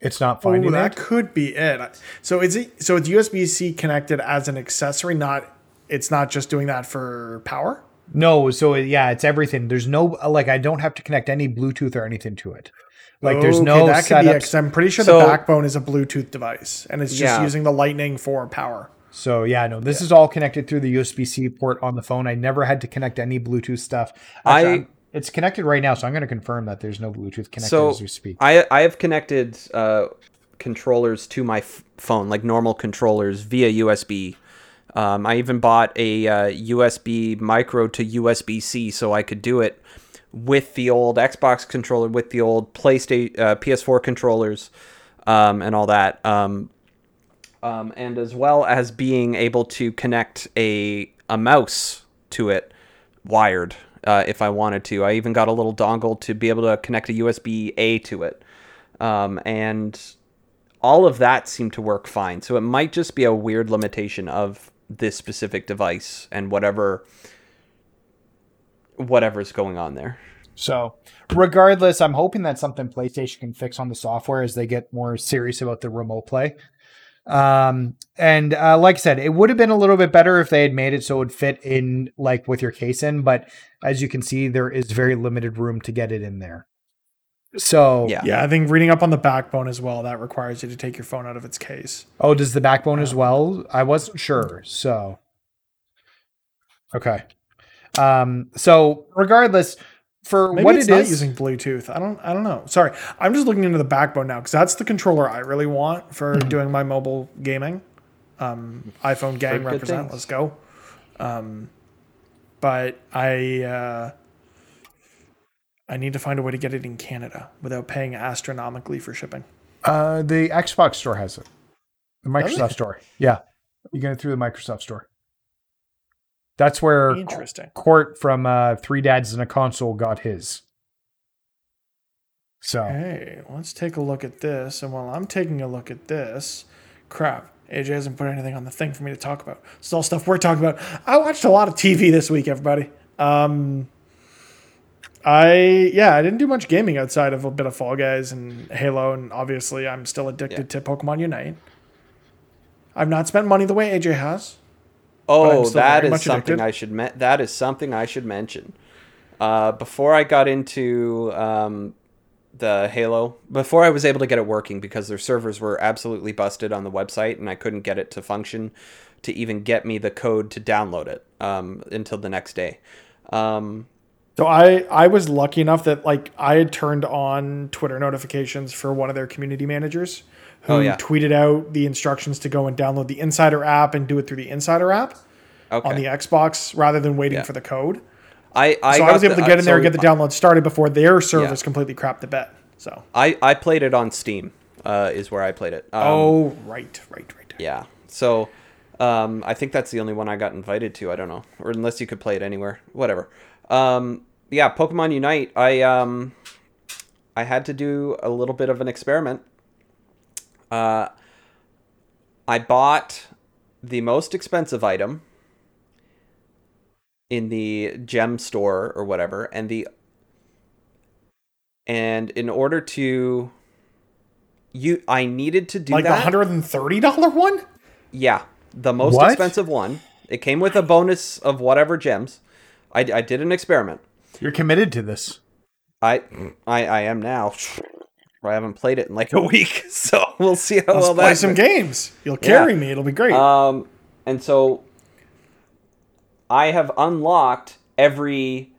it's not finding that it. could be it. So is it so it's USB C connected as an accessory, not it's not just doing that for power? No, so yeah, it's everything. There's no like I don't have to connect any Bluetooth or anything to it. Like there's Okay, no that could be because I'm pretty sure So- the backbone is a Bluetooth device and it's just Yeah. using the lightning for power. So yeah, no, this is all connected through the USB-C port on the phone. I never had to connect any Bluetooth stuff. I- Actually, I'm- it's connected right now, so I'm going to confirm that there's no Bluetooth connected so as we speak. I I have connected uh, controllers to my f- phone, like normal controllers, via USB. Um, I even bought a uh, USB micro to USB C, so I could do it with the old Xbox controller, with the old PlayStation uh, PS4 controllers, um, and all that. Um, um, and as well as being able to connect a a mouse to it wired uh, if I wanted to. I even got a little dongle to be able to connect a USB A to it, um, and all of that seemed to work fine. So it might just be a weird limitation of this specific device and whatever whatever's going on there. So, regardless, I'm hoping that's something PlayStation can fix on the software as they get more serious about the remote play. Um, and uh, like I said, it would have been a little bit better if they had made it so it would fit in like with your case in, but as you can see, there is very limited room to get it in there. So, Yeah. Yeah, I think reading up on the backbone as well, that requires you to take your phone out of its case. oh, does the backbone as well? I wasn't sure. So, okay. Um, so regardless, for Maybe what it's it not is, using Bluetooth. I don't I don't know. Sorry. I'm just looking into the backbone now because that's the controller I really want for Mm-hmm. doing my mobile gaming. Um, iPhone gang good represent. things. Let's go. Um, but I uh, I need to find a way to get it in Canada without paying astronomically for shipping. Uh, the Xbox store has it. The Microsoft it? store. Yeah. You get it through the Microsoft store. That's where Interesting. Court from uh, Three Dads and a Console got his. So, Hey, let's take a look at this. And while I'm taking a look at this, crap, AJ hasn't put anything on the thing for me to talk about. It's all stuff we're talking about. I watched a lot of TV this week, everybody. Um, I yeah, I didn't do much gaming outside of a bit of Fall Guys and Halo, and obviously I'm still addicted to Pokemon Unite. I've not spent money the way AJ has. Oh, that is something addicted. I should me- that is something I should mention. Uh, before I got into um, the Halo, before I was able to get it working because their servers were absolutely busted on the website and I couldn't get it to function to even get me the code to download it um, until the next day. Um, So I I was lucky enough that like I had turned on Twitter notifications for one of their community managers who Oh, yeah. tweeted out the instructions to go and download the Insider app and do it through the Insider app okay. on the Xbox rather than waiting Yeah. for the code. I, I, So I, was able the- to get in there and get the download started before their service Yeah. completely crapped the bed. So I, I played it on Steam. Uh, is where I played it. Um, oh right right right. Yeah. So um, I think that's the only one I got invited to. I don't know, or unless you could play it anywhere, whatever. Um, yeah, Pokemon Unite. I um, I had to do a little bit of an experiment. Uh, I bought the most expensive item in the gem store or whatever, and the and in order to you, I needed to do Like the hundred and thirty dollar one. Yeah, the most What? expensive one. It came with a bonus of whatever gems. I, I did an experiment. you're committed to this. I I, I am now. I haven't played it in like [LAUGHS] a week, so we'll see how Let's well play some goes. games. You'll carry me. It'll be great. Um, and so I have unlocked every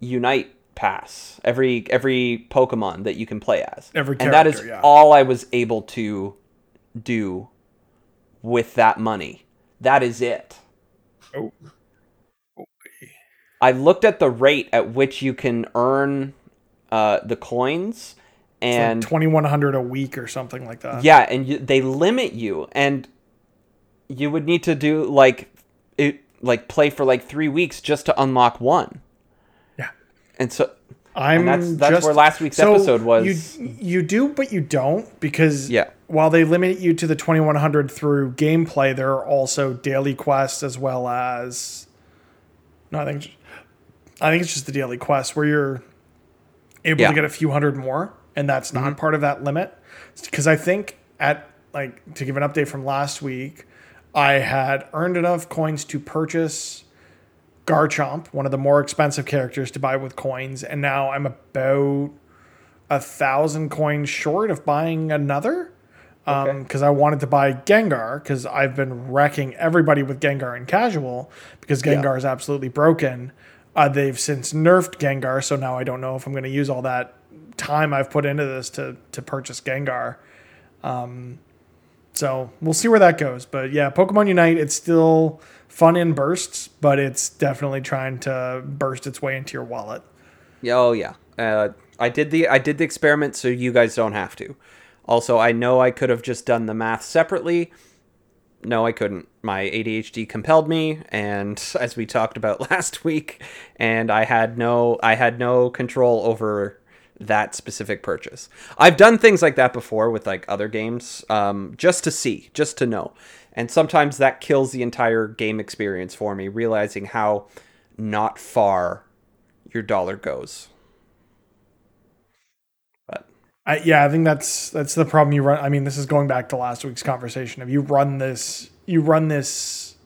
Unite pass, every every Pokemon that you can play as, Every and that is yeah. all I was able to do with that money. That is it. Oh. I looked at the rate at which you can earn uh, the coins, and one hundred a week or something like that. yeah, and you, they limit you, and you would need to do like it, like play for like three weeks just to unlock one. Yeah. And so, I'm that's- that's just, where last week's episode was. You, you do, but you don't because Yeah. while they limit you to the 2100 through gameplay, there are also daily quests as well as. No, I think I think it's just the daily quests where you're able Yeah. to get a few hundred more, and that's not part of that limit. Because I think at like to give an update from last week, I had earned enough coins to purchase Garchomp, one of the more expensive characters to buy with coins, and now I'm about a thousand coins short of buying another because I wanted to buy Gengar because I've been wrecking everybody with Gengar in casual because Gengar is absolutely broken. Uh, they've since nerfed Gengar, so now I don't know if I'm going to use all that time I've put into this to to purchase Gengar. Um, so we'll see where that goes. But yeah, Pokemon Unite, it's still fun in bursts, but it's definitely trying to burst its way into your wallet. Yeah, Oh yeah. Uh, I did the I did the experiment so you guys don't have to. Also, I know I could have just done the math separately. No, I couldn't. My ADHD compelled me, and [LAUGHS] as we talked about [LAUGHS] last week, and I had no I had no control over that specific purchase. I've done things like that before with like other games, um, just to see, just to know, and sometimes that kills the entire game experience for me, realizing how not far your dollar goes. But I, yeah, I think that's that's the problem you run. I mean, this is going back to last week's conversation. If you run this, you run this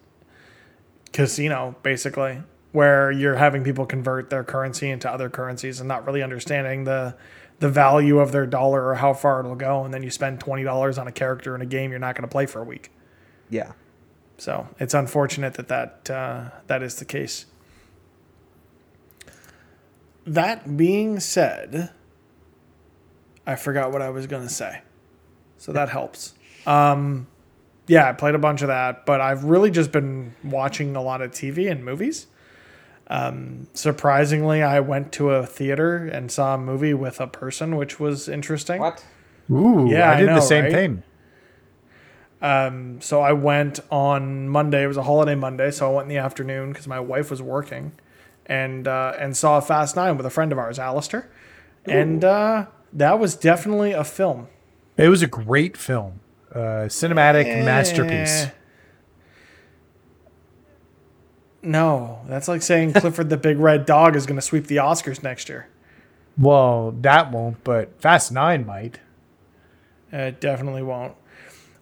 casino basically, where you're having people convert their currency into other currencies and not really understanding the the value of their dollar or how far it'll go, and then you spend twenty dollars on a character in a game you're not going to play for a week. yeah, So it's unfortunate that that uh, that is the case. That being said, I forgot what I was going to say, so that helps. Um, yeah, I played a bunch of that, but I've really just been watching a lot of TV and movies. Um, surprisingly, I went to a theater and saw a movie with a person, which was interesting. what? Ooh, Yeah, I I did know, the same right? thing. Um, so I went on Monday. It was a holiday Monday, so I went in the afternoon because my wife was working, and uh, and saw Fast Nine with a friend of ours, Alistair, and uh, that was definitely a film. It was a great film, uh, cinematic masterpiece. Eh. No, that's like saying [LAUGHS] Clifford the Big Red Dog is going to sweep the Oscars next year. Well, that won't, but Fast Nine might. It definitely won't.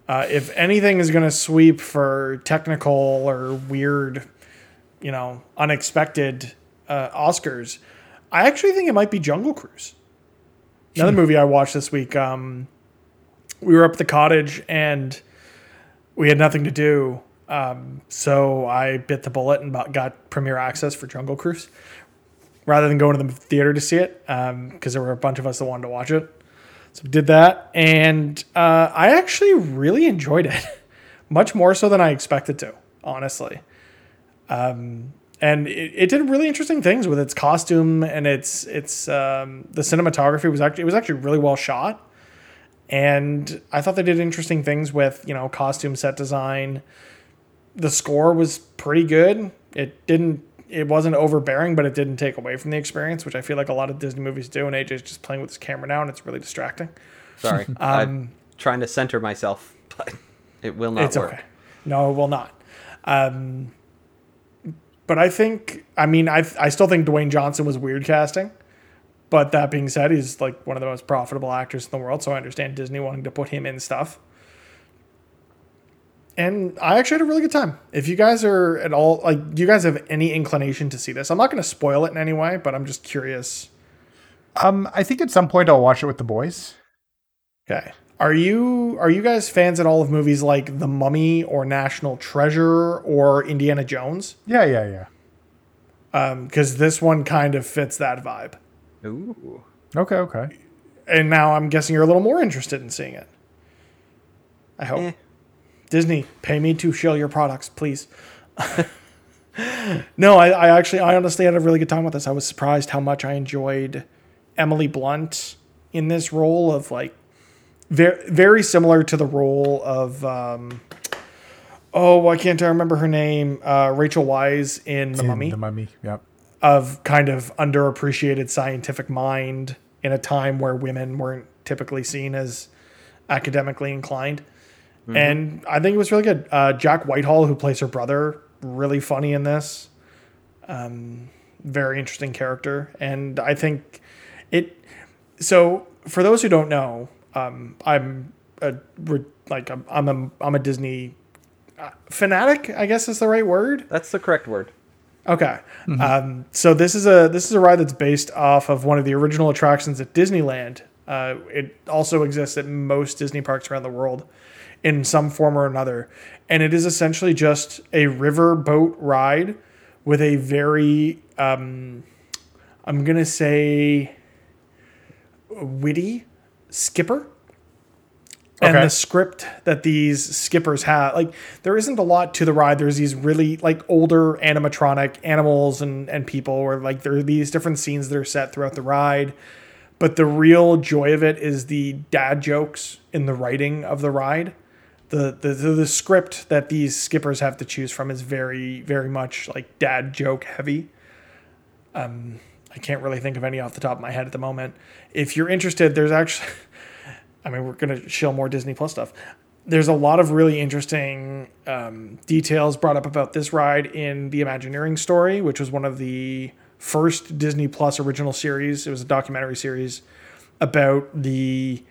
Uh, if anything is going to sweep for technical or weird, you know, unexpected uh, Oscars, I actually think it might be Jungle Cruise. Another movie I watched this week. Um, we were up at the cottage and we had nothing to do. Um, so I bit the bullet and got premiere access for Jungle Cruise rather than going to the theater to see it because there were a bunch of us that wanted to watch it. So did that, and uh, I actually really enjoyed it, [LAUGHS] much more so than I expected to, honestly. Um, and it, it did really interesting things with its costume and its its um, the cinematography was actually it was actually really well shot, and I thought they did interesting things with you know costume set design. The score was pretty good. It didn't it wasn't overbearing, but it didn't take away from the experience, which I feel like a lot of Disney movies do. And AJ's just playing with his camera now, and it's really distracting. Sorry, [LAUGHS] I'm trying to center myself, [LAUGHS] but it will not it's work. okay. No, it will not. Um, but I think, I mean, I I still think Dwayne Johnson was weird casting. But that being said, he's like one of the most profitable actors in the world, so I understand Disney wanting to put him in stuff. And I actually had a really good time. If you guys are at all like, do you guys have any inclination to see this? I'm not going to spoil it in any way, but I'm just curious. Um, I think at some point I'll watch it with the boys. Okay. Are you are you guys fans at all of movies like The Mummy or National Treasure or Indiana Jones? Yeah, yeah, yeah. Because this one kind of fits that vibe. Ooh, Okay, okay. And now I'm guessing you're a little more interested in seeing it. I hope. Eh. Disney, pay me to shill your products, please. [LAUGHS] no, I, I actually, I honestly had a really good time with this. I was surprised how much I enjoyed Emily Blunt in this role of like, very, very similar to the role of, um, oh, why can't I remember her name? Uh, Rachel Weisz in The In Mummy The Mummy. Yep. of kind of underappreciated scientific mind in a time where women weren't typically seen as academically inclined. And I think it was really good. Uh, Jack Whitehall, who plays her brother, really funny in this. Um, very interesting character, and I think it. So for those who don't know, um, I'm a like I'm I'm a, I'm a Disney uh, fanatic. I guess is the right word. that's the correct word. Okay. Um, so this is a this is a ride that's based off of one of the original attractions at Disneyland Uh, it also exists at most Disney parks around the world in some form or another. And it is essentially just a river boat ride with a very, um, I'm going to say, witty skipper. And the script that these skippers have, like, there isn't a lot to the ride. There's these really, like, older animatronic animals and, and people, or like, there are these different scenes that are set throughout the ride. But the real joy of it is the dad jokes in the writing of the ride the, the the script that these skippers have to choose from is very very much like dad joke heavy. Um, I can't really think of any off the top of my head at the moment. If you're interested, there's actually, [LAUGHS] I mean, we're gonna show more Disney Plus stuff. There's a lot of really interesting um, details brought up about this ride in the Imagineering story, which was one of the first Disney Plus original series. It was a documentary series about the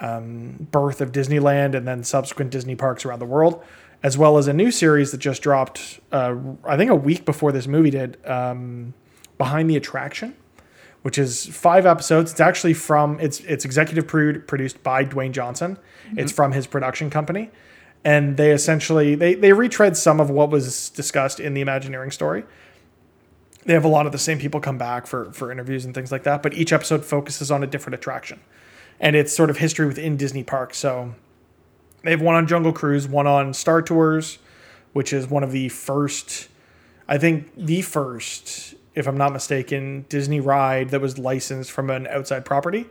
birth of Disneyland and then subsequent Disney parks around the world, as well as a new series that just dropped, uh, I think a week before this movie did, um, Behind the Attraction, which is five episodes. It's actually from it's it's executive pro- produced by Dwayne Johnson. It's from his production company, and they essentially they they retread some of what was discussed in the Imagineering story. They have a lot of the same people come back for for interviews and things like that, but each episode focuses on a different attraction and it's sort of history within Disney parks. So they have one on Jungle Cruise, one on Star Tours, which is one of the first, I think the first, if I'm not mistaken, Disney ride that was licensed from an outside property.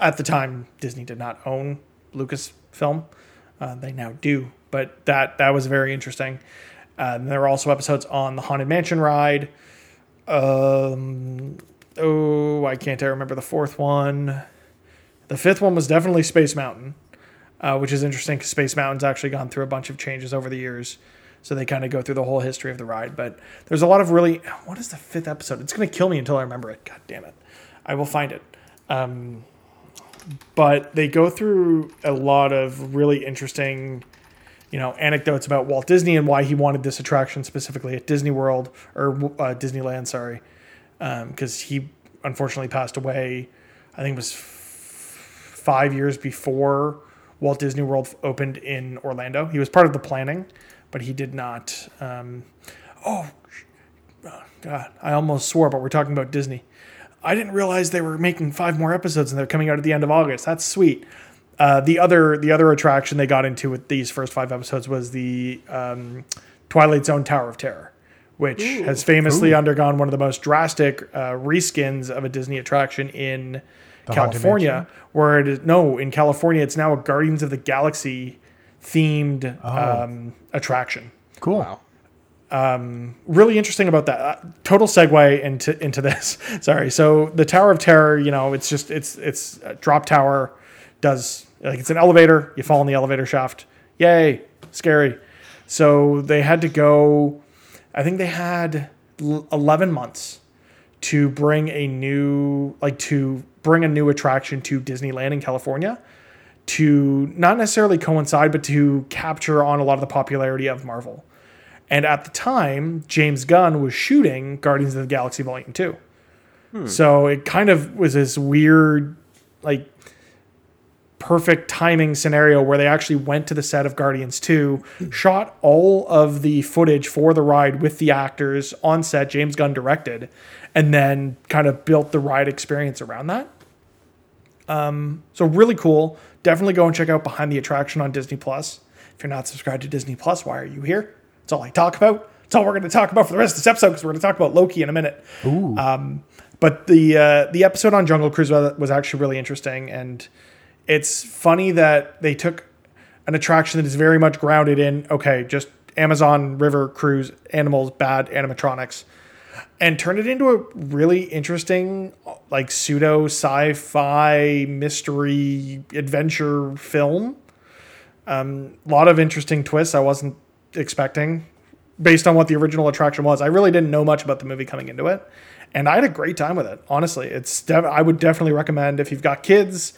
At the time, Disney did not own Lucasfilm. Uh, they now do, but that that was very interesting. Uh, and there were also episodes on the Haunted Mansion ride. Um, oh, I can't I remember the fourth one. The fifth one was definitely Space Mountain, uh, which is interesting because Space Mountain's actually gone through a bunch of changes over the years. So they kind of go through the whole history of the ride. But there's a lot of really. What is the fifth episode? It's going to kill me until I remember it. God damn it. I will find it. Um, but they go through a lot of really interesting, you know, anecdotes about Walt Disney and why he wanted this attraction specifically at Disney World or uh, Disneyland, sorry, because he unfortunately passed away. I think it was five years before Walt Disney World opened in Orlando. He was part of the planning, but he did not. Um, oh, oh, God, I almost swore, but we're talking about Disney. I didn't realize they were making five more episodes and they're coming out at the end of August. That's sweet. Uh, the other the other attraction they got into with these first five episodes was the um, Twilight Zone Tower of Terror, which has famously undergone one of the most drastic uh, reskins of a Disney attraction in Haunted California, where it is no in California it's now a Guardians of the Galaxy themed um, attraction. Cool. Wow. Really interesting about that. Uh, total segue into into [LAUGHS] this. Sorry. So the Tower of Terror, you know, it's just it's it's a drop tower. Does like it's an elevator. You fall in the elevator shaft. Yay! Scary. So they had to go. I think they had l- eleven months to bring a new like to bring a new attraction to Disneyland in California to not necessarily coincide but to capture on a lot of the popularity of Marvel. And at the time, James Gunn was shooting Guardians of the Galaxy Volume 2. Hmm. So it kind of was this weird like perfect timing scenario where they actually went to the set of Guardians 2, hmm. shot all of the footage for the ride with the actors on set, James Gunn directed, and then kind of built the ride experience around that. Um, so really cool. Definitely go and check out Behind the Attraction on Disney Plus. If you're not subscribed to Disney Plus, why are you here? That's all I talk about. That's all we're going to talk about for the rest of this episode because we're going to talk about Loki in a minute. Ooh. But the uh, the episode on Jungle Cruise was actually really interesting, and it's funny that they took an attraction that is very much grounded in okay, just Amazon River cruise animals, bad animatronics, and turn it into a really interesting, like pseudo sci-fi mystery adventure film. Um, a lot of interesting twists I wasn't expecting based on what the original attraction was. I really didn't know much about the movie coming into it, and I had a great time with it. Honestly, it's I would definitely recommend if you've got kids,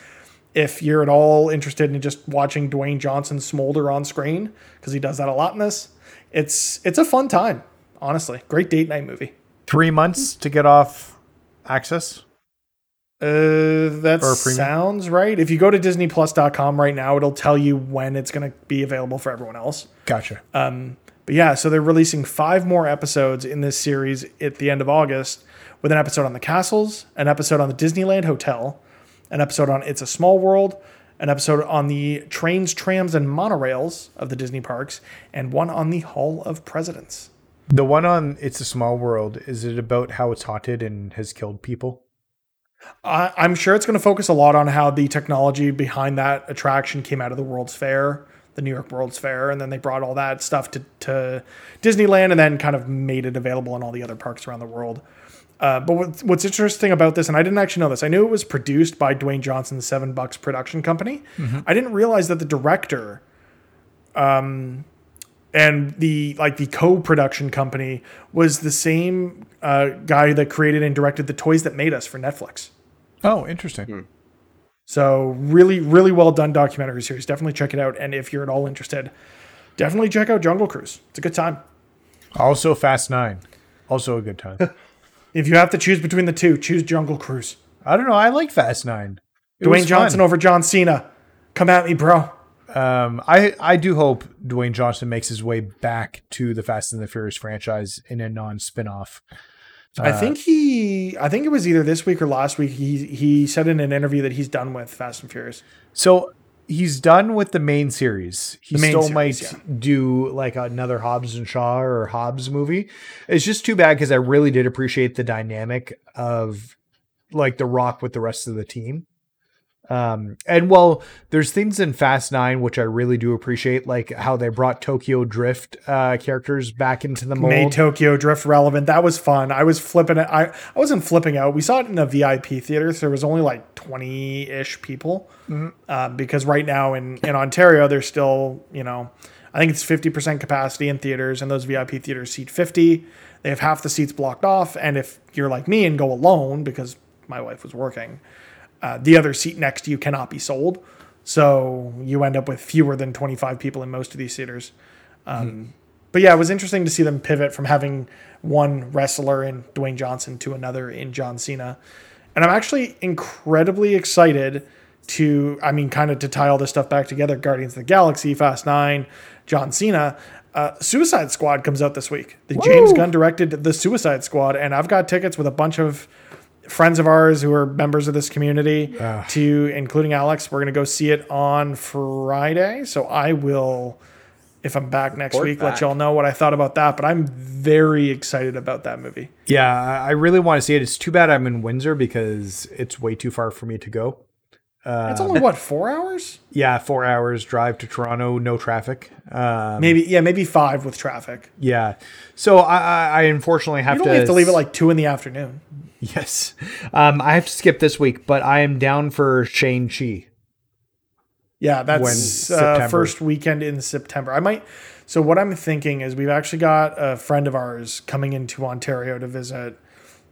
if you're at all interested in just watching Dwayne Johnson smolder on screen because he does that a lot in this. It's it's a fun time. Honestly, great date night movie. Three months to get off access. Uh, that Or a premium? sounds right. If you go to DisneyPlus.com right now, it'll tell you when it's going to be available for everyone else. Gotcha. But yeah, so they're releasing five more episodes in this series at the end of August, with an episode on the castles, an episode on the Disneyland Hotel, an episode on It's a Small World, an episode on the trains, trams, and monorails of the Disney parks, and one on the Hall of Presidents. The one on It's a Small World, is it about how it's haunted and has killed people? I, I'm sure it's going to focus a lot on how the technology behind that attraction came out of the World's Fair, the New York World's Fair, and then they brought all that stuff to, to Disneyland and then kind of made it available in all the other parks around the world. Uh, but what's, what's interesting about this, and I didn't actually know this, I knew it was produced by Dwayne Johnson's Seven Bucks production company. I didn't realize that the director um, and the like the co-production company was the same uh, guy that created and directed the Toys That Made Us for Netflix. Oh, interesting. So really, really well done documentary series. Definitely check it out. And if you're at all interested, definitely check out Jungle Cruise. It's a good time. Also, Fast Nine. Also a good time. [LAUGHS] [LAUGHS] If you have to choose between the two, choose Jungle Cruise. I don't know. I like Fast Nine. It Dwayne Johnson fun. over John Cena. Come at me, bro. Um, I I do hope Dwayne Johnson makes his way back to the Fast and the Furious franchise in a non spin-off. I think he. I think it was either this week or last week. He he said in an interview that he's done with Fast and Furious. So he's done with the main series. He main still series, might yeah. do like another Hobbs and Shaw or Hobbs movie. It's just too bad because I really did appreciate the dynamic of like the Rock with the rest of the team. Um, and well, there's things in Fast Nine which I really do appreciate, like how they brought Tokyo Drift uh, characters back into the mold. Made Tokyo Drift relevant. That was fun. I was flipping it. I I wasn't flipping out. We saw it in a VIP theater, so there was only like twenty ish people. Uh, because right now in in Ontario, there's still you know, I think it's fifty percent capacity in theaters, and those VIP theaters seat fifty. They have half the seats blocked off, and if you're like me and go alone because my wife was working, uh, the other seat next to you cannot be sold. So you end up with fewer than 25 people in most of these theaters. Um, But yeah, it was interesting to see them pivot from having one wrestler in Dwayne Johnson to another in John Cena. And I'm actually incredibly excited to, I mean, kind of to tie all this stuff back together Guardians of the Galaxy, Fast Nine, John Cena. Uh, Suicide Squad comes out this week. The James Gunn directed The Suicide Squad, and I've got tickets with a bunch of friends of ours who are members of this community to including Alex. We're going to go see it on Friday. So I will if I'm back next Report week, back. let y'all know what I thought about that. But I'm very excited about that movie. Yeah, I really want to see it. It's too bad I'm in Windsor because it's way too far for me to go. it's only what four hours? Yeah, four hours drive to Toronto, no traffic. Um, Maybe yeah, maybe five with traffic. yeah, so I, I, unfortunately have You to don't have to leave at like two in the afternoon. [LAUGHS] yes, um, I have to skip this week, but I am down for Shang-Chi. Yeah, that's uh, first weekend in September. I might. So what I'm thinking is we've actually got a friend of ours coming into Ontario to visit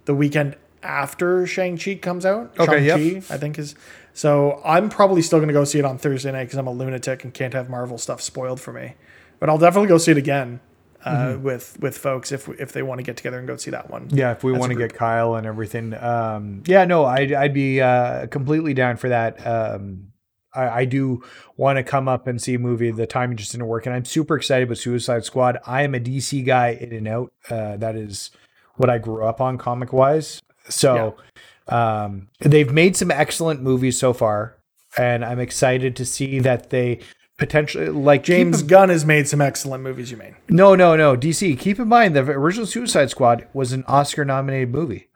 the weekend after Shang Chi comes out. Okay, Shang-Chi, yep. I think is. So I'm probably still going to go see it on Thursday night because I'm a lunatic and can't have Marvel stuff spoiled for me. But I'll definitely go see it again uh, Mm-hmm. with with folks if if they want to get together and go see that one. Yeah, if we want to get Kyle and everything. Um, yeah, no, I'd, I'd be uh, completely down for that. Um, I, I do want to come up and see a movie. The timing just didn't work, and I'm super excited with Suicide Squad. I am a DC guy in and out. Uh, that is what I grew up on comic wise. So um, they've made some excellent movies so far, and I'm excited to see that they potentially like keep James Gunn has made some excellent movies. You mean? no, no, no. DC. Keep in mind the original Suicide Squad was an Oscar nominated movie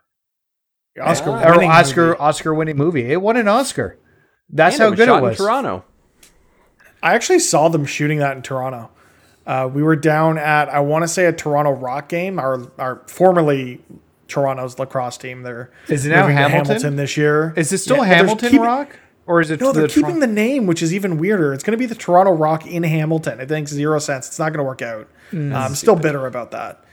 Oscar or winning Oscar movie. Oscar winning movie. It won an Oscar. That's And how it was good shot it was. in Toronto. I actually saw them shooting that in Toronto. Uh, we were down at I want to say a Toronto Rock game, our our formerly Toronto's lacrosse team. They're Is it now moving to Hamilton? this year. Is it still Yeah, Hamilton keeping- Rock or is it No, they're the keeping Toron- the name, which is even weirder. It's going to be the Toronto Rock in Hamilton. It makes zero sense. It's not going to work out. Mm, I'm still bitter about that.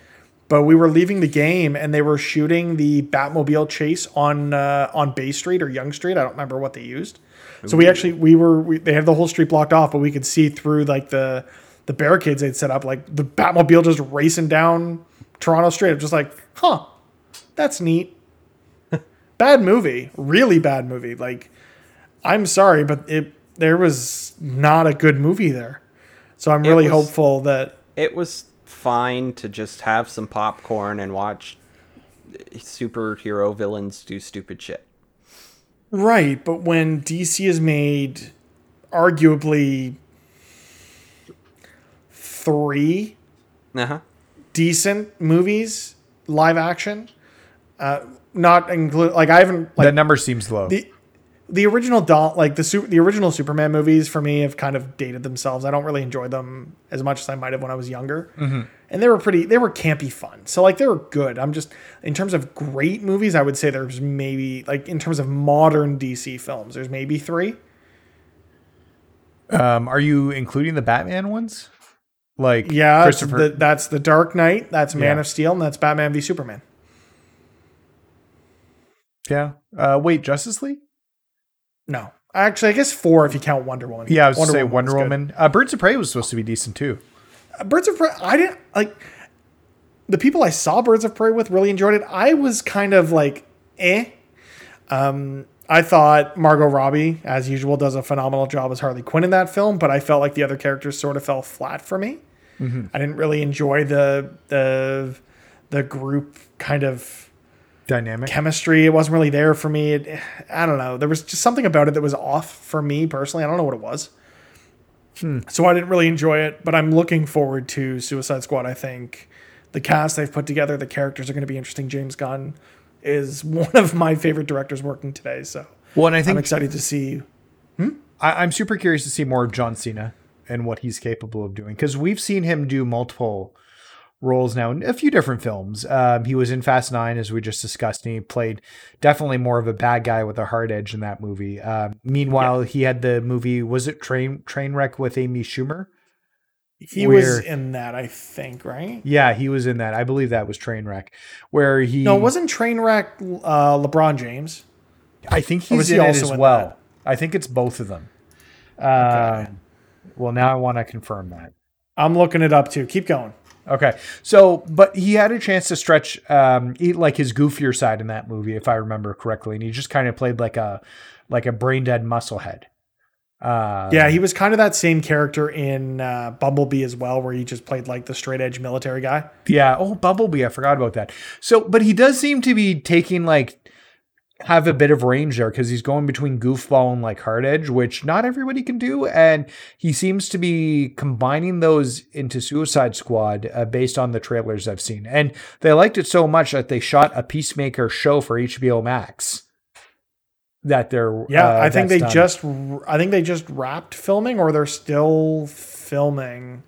But we were leaving the game, and they were shooting the Batmobile chase on uh, on Bay Street or Yonge Street. I don't remember what they used. So we actually we were we, they had the whole street blocked off, but we could see through like the the barricades they'd set up, like the Batmobile just racing down Toronto Street. I'm just like, huh, that's neat. [LAUGHS] bad movie, really bad movie. Like, I'm sorry, but it there was not a good movie there. So I'm really was- hopeful that It was fine to just have some popcorn and watch superhero villains do stupid shit. right. But when DC has made arguably three Uh huh. decent movies, live action, uh, not include like I haven't like that number seems low. the the original Dawn, like the the original Superman movies for me have kind of dated themselves. I don't really enjoy them as much as I might have when I was younger, and they were pretty. They were campy fun, so like they were good. I'm just in terms of great movies, I would say there's maybe like in terms of modern DC films, there's maybe three. um, are you including the Batman ones? Like Yeah, Christopher. the, that's the Dark Knight, that's Man Yeah. of Steel, and that's Batman v Superman. yeah. Uh, wait, Justice League? No, actually, I guess four if you count Wonder Woman. Yeah, I was Wonder to say Woman Wonder. Woman. Uh, Birds of Prey was supposed to be decent too. Birds of Prey, I didn't like the people I saw Birds of Prey with really enjoyed it. I was kind of like, eh. Um, I thought Margot Robbie, as usual, does a phenomenal job as Harley Quinn in that film, but I felt like the other characters sort of fell flat for me. I didn't really enjoy the the the group kind of Dynamic. chemistry. It wasn't really there for me. It, I don't know. There was just something about it that was off for me personally. I don't know what it was. Hmm. So I didn't really enjoy it, but I'm looking forward to Suicide Squad. I think the cast they've put together, the characters are going to be interesting. James Gunn is [LAUGHS] one of my favorite directors working today, so well, and I I'm excited to see. Hmm? I, I'm super curious to see more of John Cena and what he's capable of doing because we've seen him do multiple roles now in a few different films. Um, he was in Fast Nine, as we just discussed, and he played definitely more of a bad guy with a hard edge in that movie. Um, meanwhile, he had the movie was it Train Trainwreck with Amy Schumer? He was in that, I think, right? Yeah, he was in that. I believe that was Trainwreck, where he. No, it wasn't Trainwreck uh, LeBron James. I think he was he's he in it as in well. that? I think it's both of them. Um, well, now I want to confirm that. I'm looking it up too. Keep going. Okay, so but he had a chance to stretch, um, eat like his goofier side in that movie, if I remember correctly, and he just kind of played like a like a brain dead musclehead. Uh, Yeah, he was kind of that same character in uh, Bumblebee as well, where he just played like the straight edge military guy. Yeah. Oh, Bumblebee. I forgot about that. So, but he does seem to be taking like have a bit of range there because he's going between goofball and like hard edge, which not everybody can do. And he seems to be combining those into Suicide Squad uh, based on the trailers I've seen. And they liked it so much that they shot a Peacemaker show for HBO Max. That they're Yeah, uh, I think they done. just I think they just wrapped filming or they're still filming.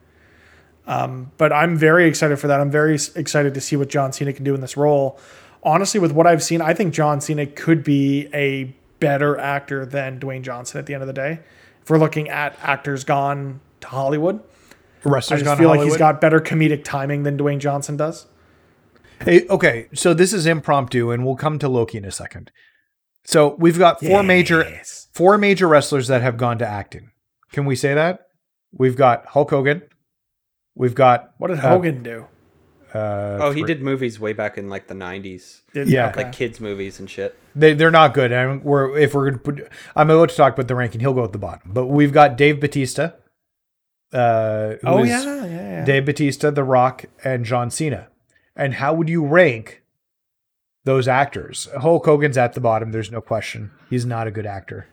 Um, but I'm very excited for that. I'm very excited to see what John Cena can do in this role. Honestly, with what I've seen, I think John Cena could be a better actor than Dwayne Johnson at the end of the day. If we're looking at actors gone to Hollywood, I wrestlers just gone feel like he's got better comedic timing than Dwayne Johnson does. Hey, okay, so this is impromptu, and we'll come to Loki in a second. So we've got four major four major wrestlers that have gone to acting. Can we say that? We've got Hulk Hogan. We've got What did Uh, Hogan do? Uh, Oh, he three- did movies way back in like the '90s, Did, yeah. okay. like kids movies and shit. They they're not good. And we're if we're gonna put, I'm about to talk about the ranking. He'll go at the bottom. But we've got Dave Batista. Uh, oh yeah, yeah, yeah. Dave Batista, The Rock, and John Cena. And how would you rank those actors? Hulk Hogan's at the bottom. There's no question. He's not a good actor.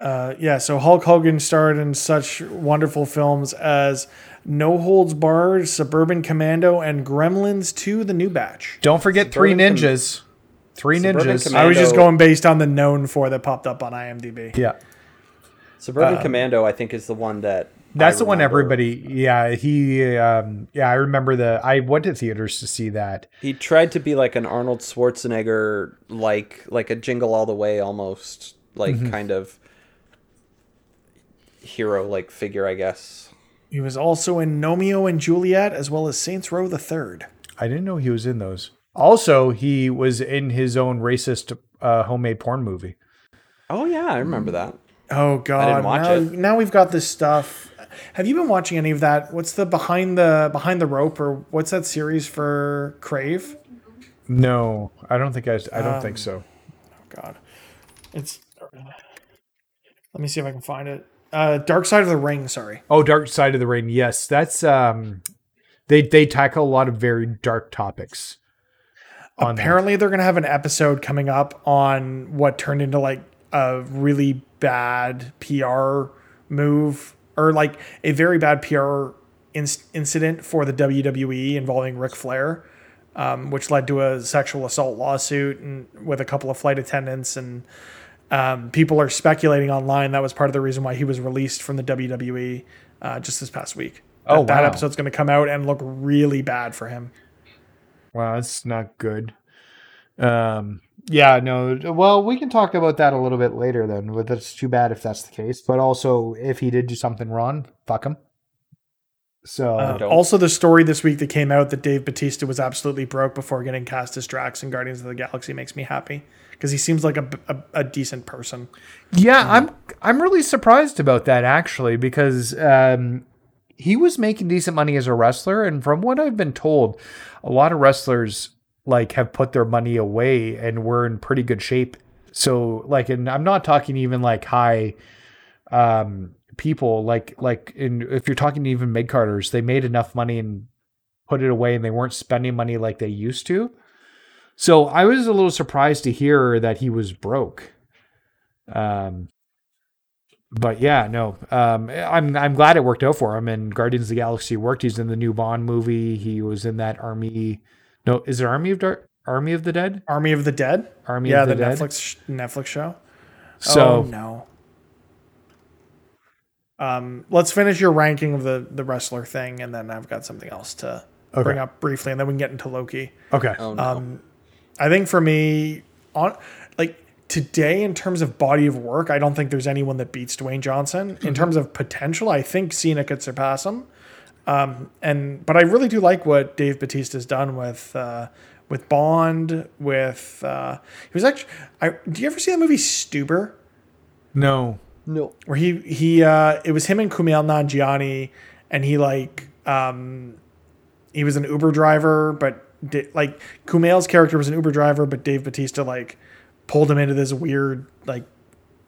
Uh, yeah, so Hulk Hogan starred in such wonderful films as No Holds Barred, Suburban Commando, and Gremlins 2: The New Batch. Don't forget Three Suburban Com- Ninjas. Three Suburban Ninjas. Commando- I was just going based on the known for that popped up on IMDb. yeah. Suburban Commando, I think, is the one that That's I the one everybody. Yeah, he. Um, yeah, I remember the. I went to theaters to see that. He tried to be like an Arnold Schwarzenegger, like like a Jingle All the Way, almost like Mm-hmm. kind of hero like figure, I guess. He was also in Romeo and Juliet as well as Saints Row the Third. I didn't know he was in those. Also, he was in his own racist uh, homemade porn movie. Oh yeah, I remember that. Oh God! watch now, it. now we've got this stuff. Have you been watching any of that? What's the behind the behind the rope or what's that series for Crave? No, I don't think I. I don't think so. Oh God, it's. Let me see if I can find it. Uh, Dark Side of the Ring. Sorry. Oh, Dark Side of the Ring. Yes, that's um, they they tackle a lot of very dark topics. that. Apparently, they're gonna have an episode coming up on what turned into like a really bad PR move or like a very bad PR in- incident for the WWE involving Ric Flair, um, which led to a sexual assault lawsuit and with a couple of flight attendants and. Um, people are speculating online that was part of the reason why he was released from the WWE uh, just this past week. Oh, that, that episode's going to come out and look really bad for him. Wow, that's not good. Um, yeah, no. Well, we can talk about that a little bit later. Then, but that's too bad if that's the case. But also, if he did do something wrong, fuck him. So Uh, also, the story this week that came out that Dave Batista was absolutely broke before getting cast as Drax in Guardians of the Galaxy makes me happy because he seems like a, a, a decent person. yeah, I'm I'm really surprised about that actually because um, he was making decent money as a wrestler, and from what I've been told, a lot of wrestlers like have put their money away and were in pretty good shape. So like, and I'm not talking even like high um people like like in if you're talking to even mid carders, they made enough money and put it away and they weren't spending money like they used to. So I was a little surprised to hear that he was broke. Um but yeah, no. Um I'm I'm glad it worked out for him and Guardians of the Galaxy worked. He's in the new Bond movie. He was in that Army No, is it Army of Dark Army of the Dead? Army of the Dead, Army yeah, of the, the, Dead. Netflix Netflix show. So oh, no. Um, let's finish your ranking of the the wrestler thing, and then I've got something else to Okay. bring up briefly, and then we can get into Loki. okay. Oh no. Um, I think for me, on like today, in terms of body of work, I don't think there's anyone that beats Dwayne Johnson. In terms of potential, I think Cena could surpass him. Um, and but I really do like what Dave Batista's done with uh, with Bond. With uh, he was actually. I, do you ever see that movie Stuber? no. no. where he he uh it was him and Kumail Nanjiani and he like um he was an Uber driver but di- like Kumail's character was an Uber driver but Dave Batista like pulled him into this weird like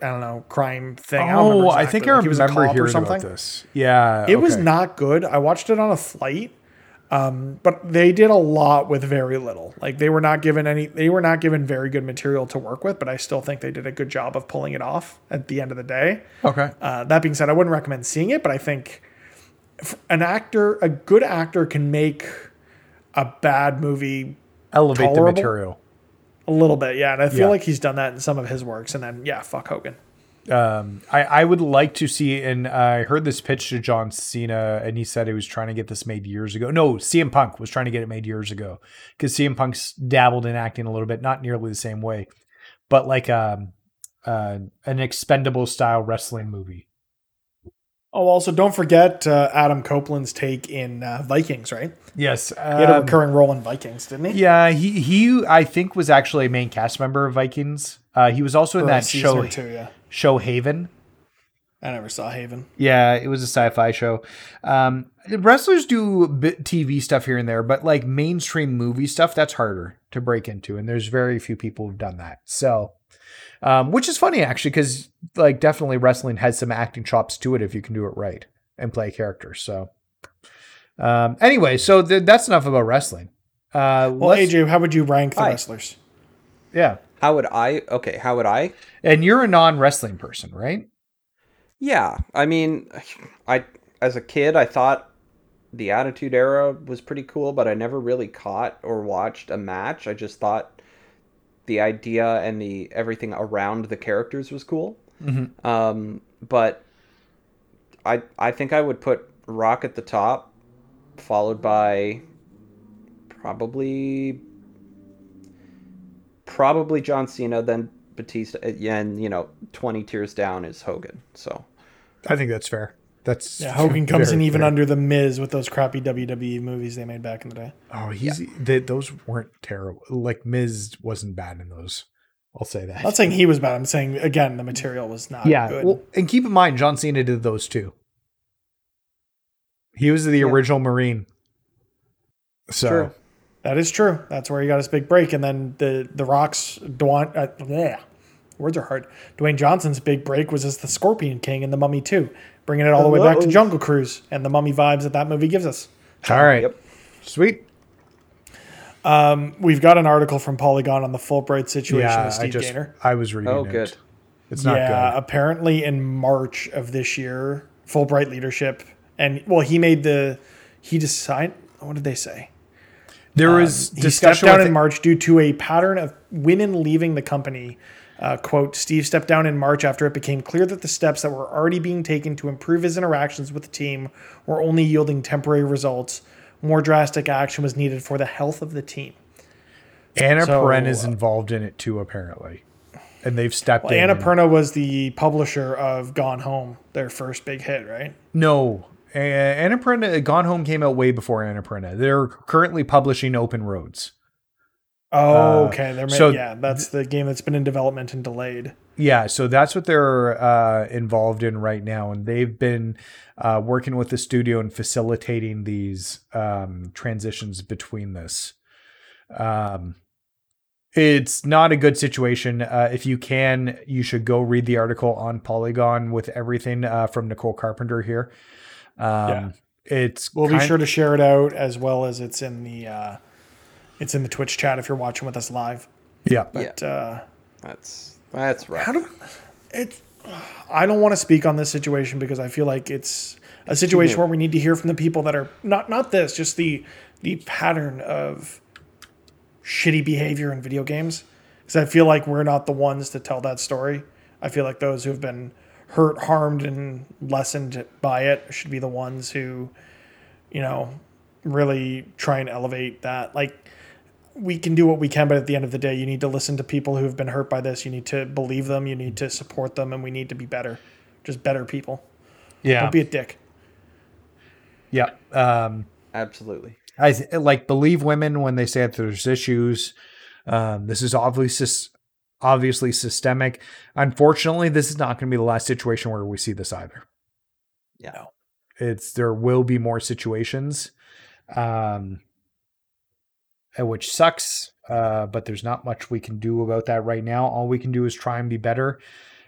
I don't know crime thing. I don't Oh, I exactly. think I Like, he was a remember cop or something. about this. Yeah. It was not good. I watched it on a flight. Um, but they did a lot with very little. Like they were not given any they were not given very good material to work with, but I still think they did a good job of pulling it off at the end of the day. Okay. Uh, that being said, I wouldn't recommend seeing it, but I think an actor, a good actor, can make a bad movie Elevate tolerable. the material. a little bit. Yeah, and I feel Yeah. like he's done that in some of his works. And then, yeah, fuck Hogan. Um, I, I would like to see, and I heard this pitch to John Cena, and he said he was trying to get this made years ago. No, CM Punk was trying to get it made years ago because CM Punk's dabbled in acting a little bit, not nearly the same way, but like um, uh, an expendable style wrestling movie. Oh, also, don't forget uh, Adam Copeland's take in uh, Vikings, right? Yes, He had a um, recurring role in Vikings, didn't he? yeah, he he I think was actually a main cast member of Vikings. Uh, he was also in For a that show two, yeah. show Haven. I never saw Haven. Yeah, it was a sci-fi show. Um, wrestlers do bit TV stuff here and there, but like mainstream movie stuff, that's harder to break into, and there's very few people who've done that. So, um, which is funny actually, because like definitely wrestling has some acting chops to it if you can do it right and play characters. So, um, anyway, so th- that's enough about wrestling. Uh, Well, AJ, how would you rank the Hi. wrestlers? yeah, How would I? Okay, how would I? and you're a non-wrestling person, right? Yeah, I mean, [SIGHS] I as a kid I thought the Attitude Era was pretty cool, but I never really caught or watched a match. I just thought the idea and the everything around the characters was cool. Um, but I I think I would put Rock at the top, followed by probably probably John Cena, then Batista, and you know, twenty tiers down is Hogan. So. I think that's fair. That's Yeah, Hogan [LAUGHS] comes in even fair. under the Miz with those crappy WWE movies they made back in the day. Oh, he's they, those weren't terrible. Like Miz wasn't bad in those. I'll say that. I'm not saying he was bad. I'm saying again the material was not yeah. good. Well, and keep in mind, John Cena did those too. He was the original Marine. So True. that is true. That's where he got his big break, and then the the Rocks Dwan, uh, yeah, words are hard. Dwayne Johnson's big break was as the Scorpion King in The Mummy 2, bringing it all the way back to Jungle Cruise and the mummy vibes that that movie gives us. All right. Yep. Sweet. Um, we've got an article from Polygon on the Fullbright situation Yeah, with I just Gaynor. I was reading. Oh, it. good. It's not yeah, good. apparently in March of this year, Fullbright leadership, and well, he made the he decided. What did they say? There was um, He stepped discussion down in March due to a pattern of women leaving the company. Uh, quote, Steve stepped down in March after it became clear that the steps that were already being taken to improve his interactions with the team were only yielding temporary results. More drastic action was needed for the health of the team. Anna so, Peren is uh, involved in it too, apparently, and they've stepped Well, in. Annapurna was the publisher of Gone Home, their first big hit, right? No, uh, Annapurna Gone Home came out way before Annapurna. They're currently publishing Open Roads. Oh, Uh, okay. They're so yeah, that's the game that's been in development and delayed. Yeah, so that's what they're uh, involved in right now, and they've been uh, working with the studio and facilitating these um, transitions between this. Um, it's not a good situation. Uh, if you can, you should go read the article on Polygon with everything uh, from Nicole Carpenter here. Um, Yeah. It's We'll be sure to share it out as well as it's in the uh, it's in the Twitch chat if you're watching with us live. Yeah, But uh, That's that's rough. how do it? I don't want to speak on this situation because I feel like it's a situation where we need to hear from the people that are not not this, just the the pattern of shitty behavior in video games. Because I feel like we're not the ones to tell that story. I feel like those who have been hurt, harmed, and lessened by it should be the ones who, you know, really try and elevate that. Like we can do what we can, but at the end of the day, you need to listen to people who have been hurt by this. You need to believe them. You need to support them, and we need to be better, just better people. yeah, Don't be a dick. yeah. Um, Absolutely. I th- like believe women when they say that there's issues. Um, this is obviously sys- obviously systemic. Unfortunately, this is not going to be the last situation where we see this either. Yeah. No. It's there will be more situations, um, which sucks. Uh, but there's not much we can do about that right now. All we can do is try and be better,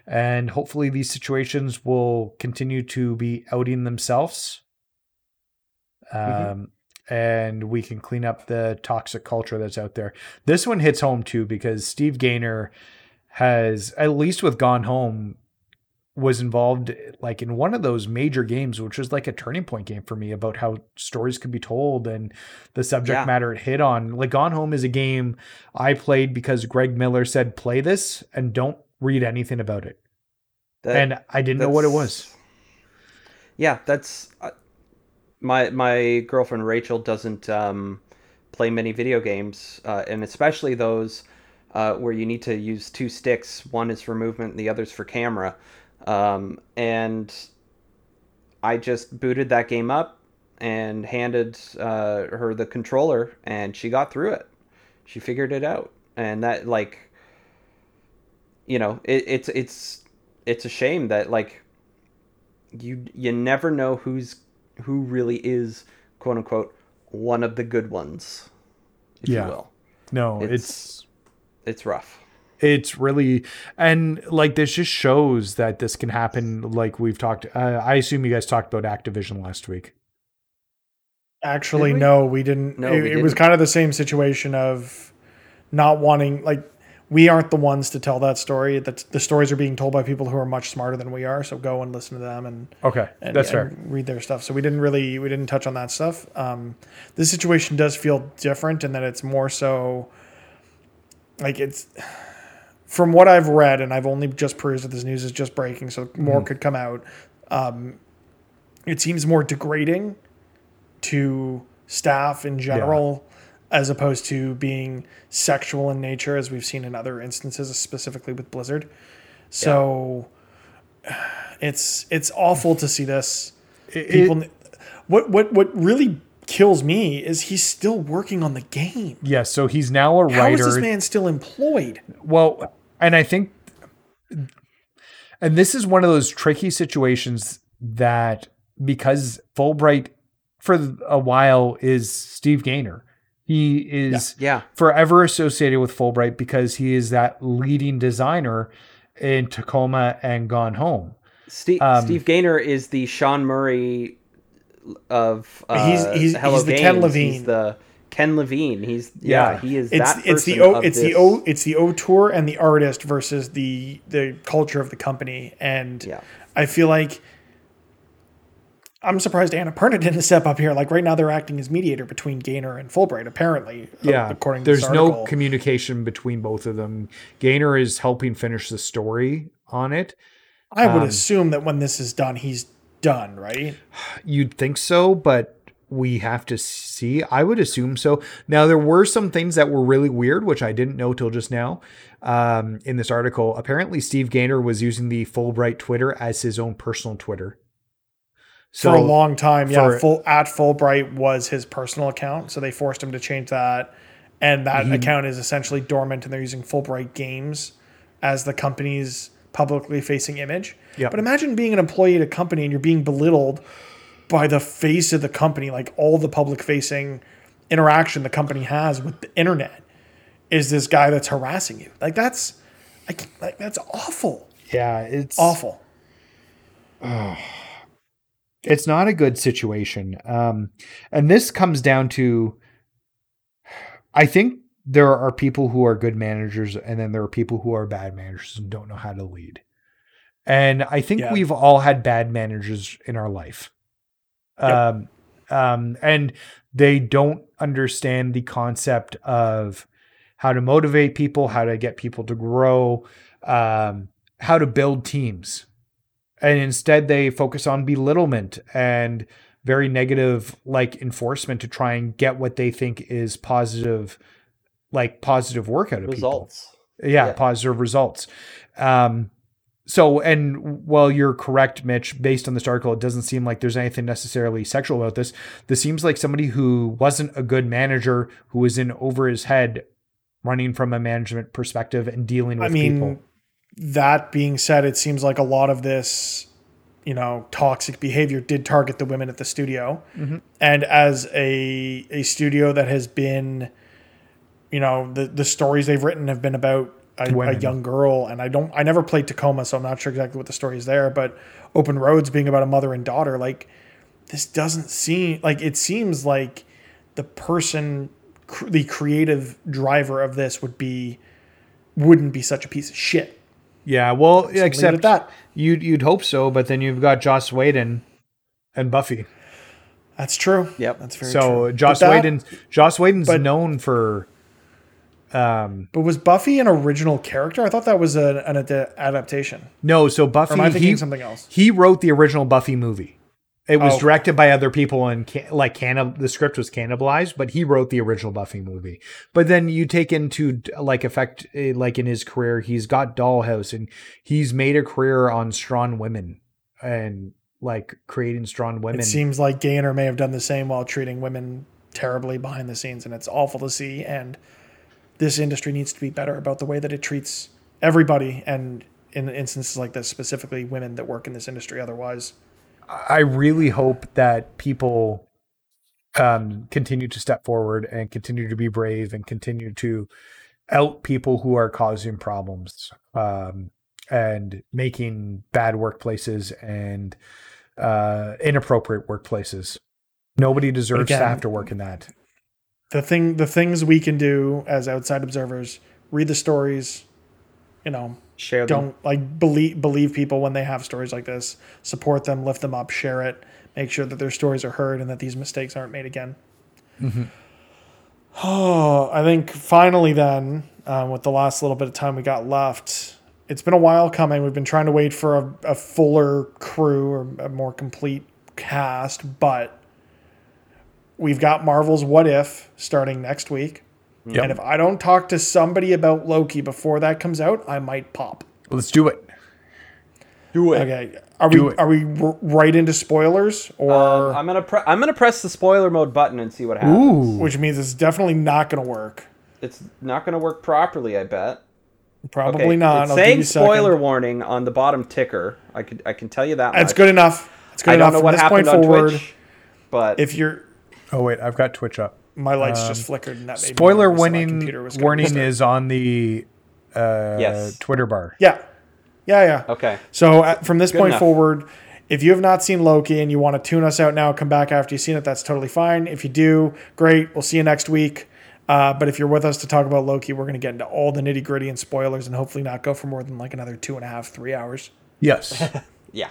and hopefully these situations will continue to be outing themselves. Um, Mhm. and we can clean up the toxic culture that's out there. This one hits home too because Steve Gaynor has, at least with Gone Home, was involved like in one of those major games, which was like a turning point game for me about how stories could be told and the subject Yeah. matter it hit on. Like Gone Home is a game I played because Greg Miller said play this and don't read anything about it, That- and I didn't know what it was. Yeah, that's uh, my my girlfriend Rachel doesn't um, play many video games, uh, and especially those uh, where you need to use two sticks. One is for movement, and the other's for camera. Um, and I just booted that game up and handed uh, her the controller, and she got through it. She figured it out, and that like, you know, it, it's it's it's a shame that like you you never know who's who really is quote unquote one of the good ones if Yeah. you will No, It's- it's it's rough it's really and like this just shows that this can happen like we've talked uh, i assume you guys talked about activision last week Actually, we? no, we didn't. No, it, we it was didn't. kind of the same situation of not wanting like we aren't the ones to tell that story. That the stories are being told by people who are much smarter than we are. So go and listen to them and okay and, that's fair and read their stuff. So we didn't really we didn't touch on that stuff. Um, this situation does feel different in that it's more so like it's from what I've read, and I've only just perused that this news is just breaking, so more could come out. Um, it seems more degrading to staff in general, as opposed to being sexual in nature, as we've seen in other instances, specifically with Blizzard. So it's it's awful to see this. It- People, what what what really kills me is he's still working on the game. yeah so he's now a writer. How is this man still employed? well and i think and this is one of those tricky situations that because fullbright for a while is steve gaynor he is yeah forever associated with Fullbright because he is that leading designer in Tacoma and gone home. Steve, Um, Steve Gaynor is the Sean Murray of uh, He's- he's- Hello he's the Ken Levine. He's the Ken Levine. He's yeah, Yeah. he is It's that it's the o, of it's the o it's the auteur and the artist versus the the culture of the company and Yeah. I feel like I'm surprised Annapurna [LAUGHS] didn't step up here. Like right now, they're acting as mediator between Gaynor and Fullbright. Apparently, Yeah, according to there's this no communication between both of them. Gaynor is helping finish the story on it. I would um, assume that when this is done, he's done, right? [SIGHS] You'd think so, but we have to see. I would assume so. Now, there were some things that were really weird, which I didn't know till just now. Um, in this article, apparently Steve Gaynor was using the Fullbright Twitter as his own personal Twitter. for a long time. Yeah, for- full at Fullbright was his personal account, so they forced him to change that, and that account is essentially dormant, and they're using Fullbright Games as the company's publicly facing image. Yeah. But imagine being an employee at a company and you're being belittled by the face of the company, like all the public facing interaction the company has with the internet is this guy that's harassing you. Like that's, can't- like that's awful, Yeah, it's awful. it's not a good situation. Um, and this comes down to, I think there are people who are good managers, and then there are people who are bad managers and don't know how to lead. And I think Yeah. we've all had bad managers in our life. Yep. Um, um, and they don't understand the concept of how to motivate people, how to get people to grow, um, how to build teams and instead they focus on belittlement and very negative like enforcement to try and get what they think is positive like positive work out of results. people yeah, Yeah. positive results um so and while you're correct mitch based on this article it doesn't seem like there's anything necessarily sexual about this this seems like somebody who wasn't a good manager who was in over his head running from a management perspective and dealing with I mean, people that being said, it seems like a lot of this, you know, toxic behavior did target the women at the studio. Mm-hmm. And as a a studio that has been, you know, the the stories they've written have been about a, a young girl. And I don't, I never played Tacoma, so I'm not sure exactly what the story is there. But Open Roads being about a mother and daughter, like this doesn't seem like it seems like the person, cr- the creative driver of this would be wouldn't be such a piece of shit. Yeah, well, leave it except that. you'd you'd hope so, but then you've got Joss Whedon and Buffy. That's true. Yep. That's very So true. Joss But that- Whedon, Joss Whedon's but- known for um But was Buffy an original character? I thought that was a, an ad- adaptation. no, so Buffy Or am I thinking he, something else? he wrote the original Buffy movie. It was Oh. directed by other people and ca- like canna- the script was cannibalized, but he wrote the original Buffy movie. But then you take into like effect eh, like in his career, he's got Dollhouse and he's made a career on strong women and like creating strong women. It seems like Gaynor may have done the same while treating women terribly behind the scenes, and it's awful to see. And this industry needs to be better about the way that it treats everybody, and in instances like this, specifically women that work in this industry. Otherwise, I really hope that people um, continue to step forward and continue to be brave and continue to out people who are causing problems um, and making bad workplaces and uh, inappropriate workplaces. Nobody deserves Again- to have to work in that. The thing, the things we can do as outside observers: read the stories, you know, Share them. don't like believe believe people when they have stories like this support them lift them up share it make sure that their stories are heard and that these mistakes aren't made again mm-hmm. oh [SIGHS] i think finally then um, with the last little bit of time we got left it's been a while coming we've been trying to wait for a, a fuller crew or a more complete cast but we've got marvel's what if starting next week Yep. and if i don't talk to somebody about loki before that comes out i might pop Let's do it. Do it. Okay. Are Do we it. are we r- right into spoilers or Um, I'm gonna pre- I'm gonna press the spoiler mode button and see what happens. Ooh. which means it's definitely not going to work. It's not gonna work properly. I bet. Probably Okay, not. It's I'll saying you a second. spoiler warning on the bottom ticker. I could I can tell you that. It's good enough. It's good I enough don't know from what this happened point on forward. Twitch, but If you're Oh wait, I've got Twitch up. my lights just flickered and that made me Spoiler nervous, so my warning computer was gonna warning is on the uh, Yes. Twitter bar. Yeah. Yeah, yeah. Okay. So uh, from this point enough. forward, if you have not seen Loki and you want to tune us out now, come back after you've seen it. That's totally fine. If you do, great. We'll see you next week. Uh, but if you're with us to talk about Loki, we're going to get into all the nitty gritty and spoilers, and hopefully not go for more than like another two and a half, three hours. Yes. [LAUGHS] Yeah.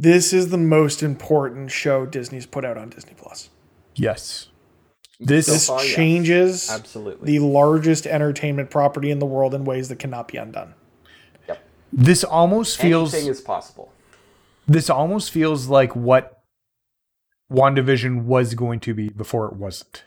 This is the most important show Disney's put out on Disney Plus. yes. This So is far, yes. Changes Absolutely. the largest entertainment property in the world in ways that cannot be undone. Yep. this almost feels Anything is possible. this almost feels like what WandaVision was going to be before it wasn't.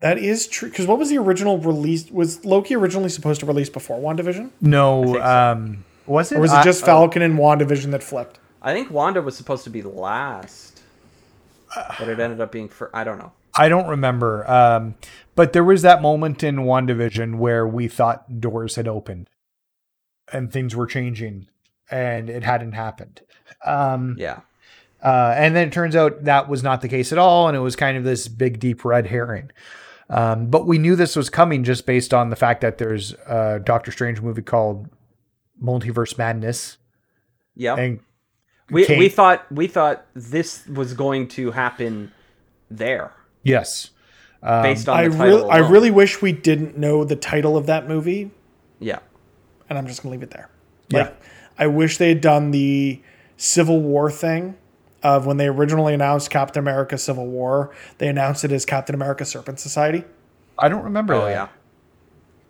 That is true. Because what was the original release? Was Loki originally supposed to release before WandaVision? No, think so. um was it? Or was it I- just Falcon and WandaVision that flipped? I think Wanda was supposed to be last, but it ended up being for I don't know. I don't remember. Um, but there was that moment in WandaVision where we thought doors had opened and things were changing and it hadn't happened. Um, Yeah. uh, and then it turns out that was not the case at all. And it was kind of this big, deep red herring. Um, but we knew this was coming just based on the fact that there's a Doctor Strange movie called Multiverse Madness. Yeah. And we came- we thought we thought this was going to happen there yes, um, based on I the title. really, I really wish we didn't know the title of that movie, yeah. and I'm just gonna leave it there. Yeah. I wish they had done the Civil War thing of when they originally announced Captain America: Civil War. They announced it as Captain America: Serpent Society, I don't remember. Oh that. yeah.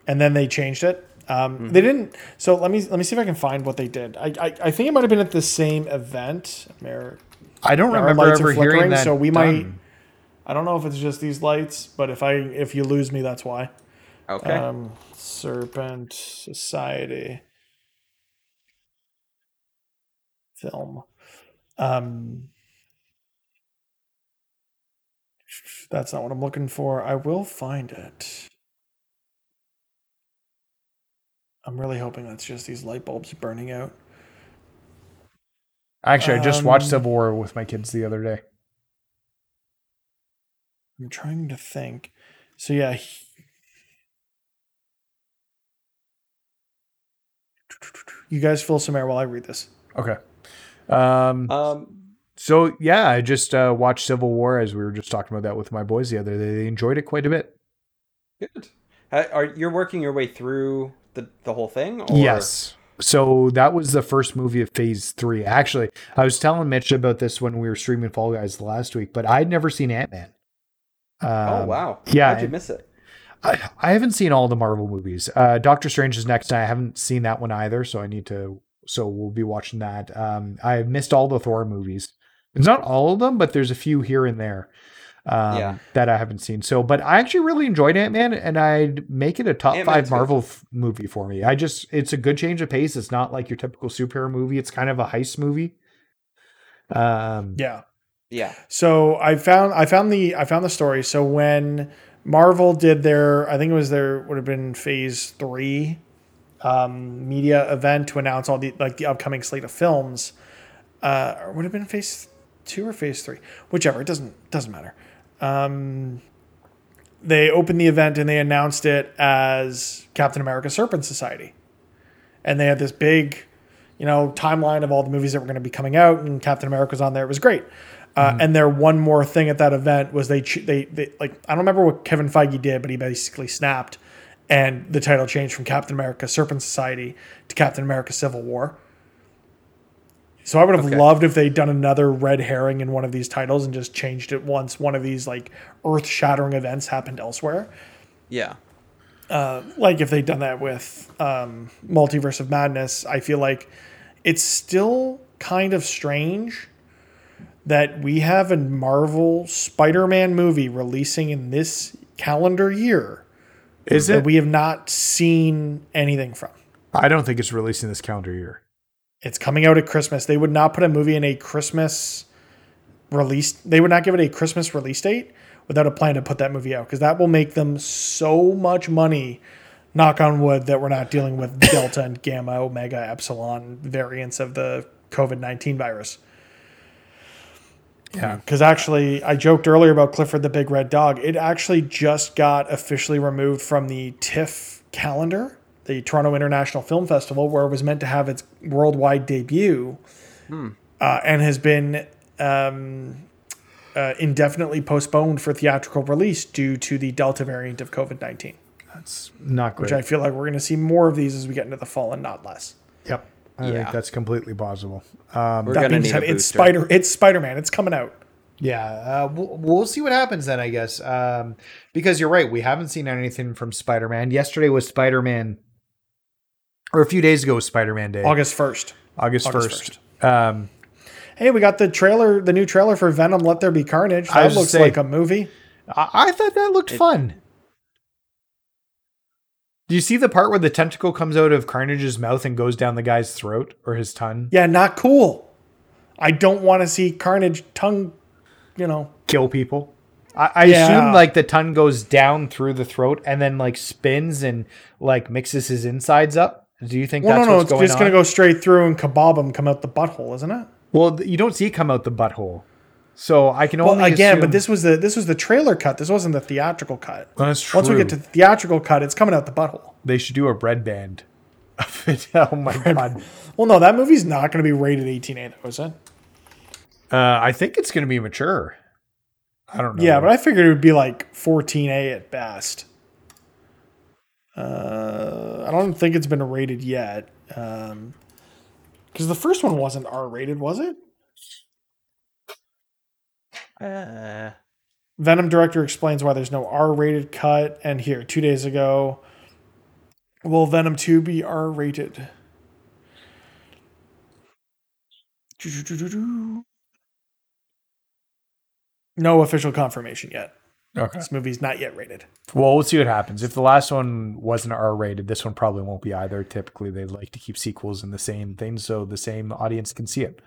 and then they changed it. Um, Mm-hmm. They didn't. So let me let me see if I can find what they did. I I, I think it might have been at the same event. I don't remember ever hearing that. so we might- I don't know if it's just these lights, but if I if you lose me, that's why. Okay. Um, Serpent Society film. Um, that's not what I'm looking for. I will find it. I'm really hoping that's just these light bulbs burning out. Actually, I just watched Um, Civil War with my kids the other day. I'm trying to think. So yeah. he- You guys fill some air while I read this. Okay. Um, um. so yeah, I just uh, watched Civil War as we were just talking about that with my boys the other day. They enjoyed it quite a bit. Good. Ha- Are you're working your way through the the whole thing? Or? Yes. So that was the first movie of Phase Three. Actually, I was telling Mitch about this when we were streaming Fall Guys last week, but I'd never seen Ant Man. Oh wow. yeah, How'd you miss it? I, I haven't seen all the Marvel movies. Uh, Doctor Strange is next. I haven't seen that one either, so I need to. So we'll be watching that. Um, I missed all the Thor movies. It's not all of them, but there's a few here and there um, Yeah. that I haven't seen. So, but I actually really enjoyed Ant Man, and I'd make it a top Ant-Man's five good. Marvel f- movie for me. I just, it's a good change of pace. It's not like your typical superhero movie. It's kind of a heist movie. Um, Yeah. Yeah. So I found I found the I found the story. So when Marvel did their I think it was their would have been phase three um, media event to announce all the like the upcoming slate of films. Uh, or would have been phase two or phase three, whichever. It doesn't doesn't matter. Um, they opened the event and they announced it as Captain America: Serpent Society, and they had this big, you know, timeline of all the movies that were going to be coming out, and Captain America was on there. It was great. Uh, And their one more thing at that event was they, they they like I don't remember what Kevin Feige did, but he basically snapped, and the title changed from Captain America: Serpent Society to Captain America: Civil War. So I would have Okay. loved if they'd done another red herring in one of these titles and just changed it once one of these like earth-shattering events happened elsewhere Yeah. like if they'd done that with um, Multiverse of Madness, I feel like it's still kind of strange that we have a Marvel Spider-Man movie releasing in this calendar year is that it? we have not seen anything from. I don't think it's releasing this calendar year. It's coming out at Christmas. They would not put a movie in a Christmas release. They would not give it a Christmas release date without a plan to put that movie out because that will make them so much money. Knock on wood that we're not dealing with [LAUGHS] Delta and Gamma, Omega, Epsilon variants of the COVID 19 virus. Yeah. Because actually, I joked earlier about Clifford the Big Red Dog. It actually just got officially removed from the TIFF calendar, the Toronto International Film Festival, where it was meant to have its worldwide debut, uh, and has been um, uh, indefinitely postponed for theatrical release due to the Delta variant of COVID 19, That's not great. which I feel like we're going to see more of these as we get into the fall and not less. yep. I Yeah. think that's completely plausible. Um, We're That gonna being need said, a it's. Spider, it's Spider Man, it's coming out. Yeah, uh, we'll, we'll see what happens then, I guess. Um, because you're right, we haven't seen anything from Spider Man. Yesterday was Spider Man, or a few days ago was Spider Man Day, August 1st. August August 1st. Um, Hey, we got the trailer, the new trailer for Venom Let There Be Carnage. I That looks say- like a movie. I, I thought that looked fun. Do you see the part where the tentacle comes out of Carnage's mouth and goes down the guy's throat or his tongue? Yeah, not cool. I don't want to see Carnage tongue, you know. Kill people. I, I Yeah. assume like the tongue goes down through the throat and then like spins and like mixes his insides up. Do you think Well, that's no, no, what's it's going just on? going to go straight through and kebab him, come out the butthole, isn't it? Well, you don't see it come out the butthole. So I can Well, only again, assume- but this was the this was the trailer cut. This wasn't the theatrical cut. That's true. Once we get to the theatrical cut, it's coming out the butthole. they should do a red band. of [LAUGHS] it. oh my god! [LAUGHS] Well, no, that movie's not going to be rated 18A, though, is it? Uh, I think it's going to be mature. I don't know. Yeah, but I figured it would be like 14A at best. Uh, I don't think it's been rated yet. Um, because the first one wasn't R rated, was it? Uh, Venom director explains why there's no R rated cut. And here, two days ago, will Venom 2 be R rated? No official confirmation yet. Okay. This movie's not yet rated. Well, we'll see what happens. If the last one wasn't R rated, this one probably won't be either. Typically, they like to keep sequels in the same thing so the same audience can see it.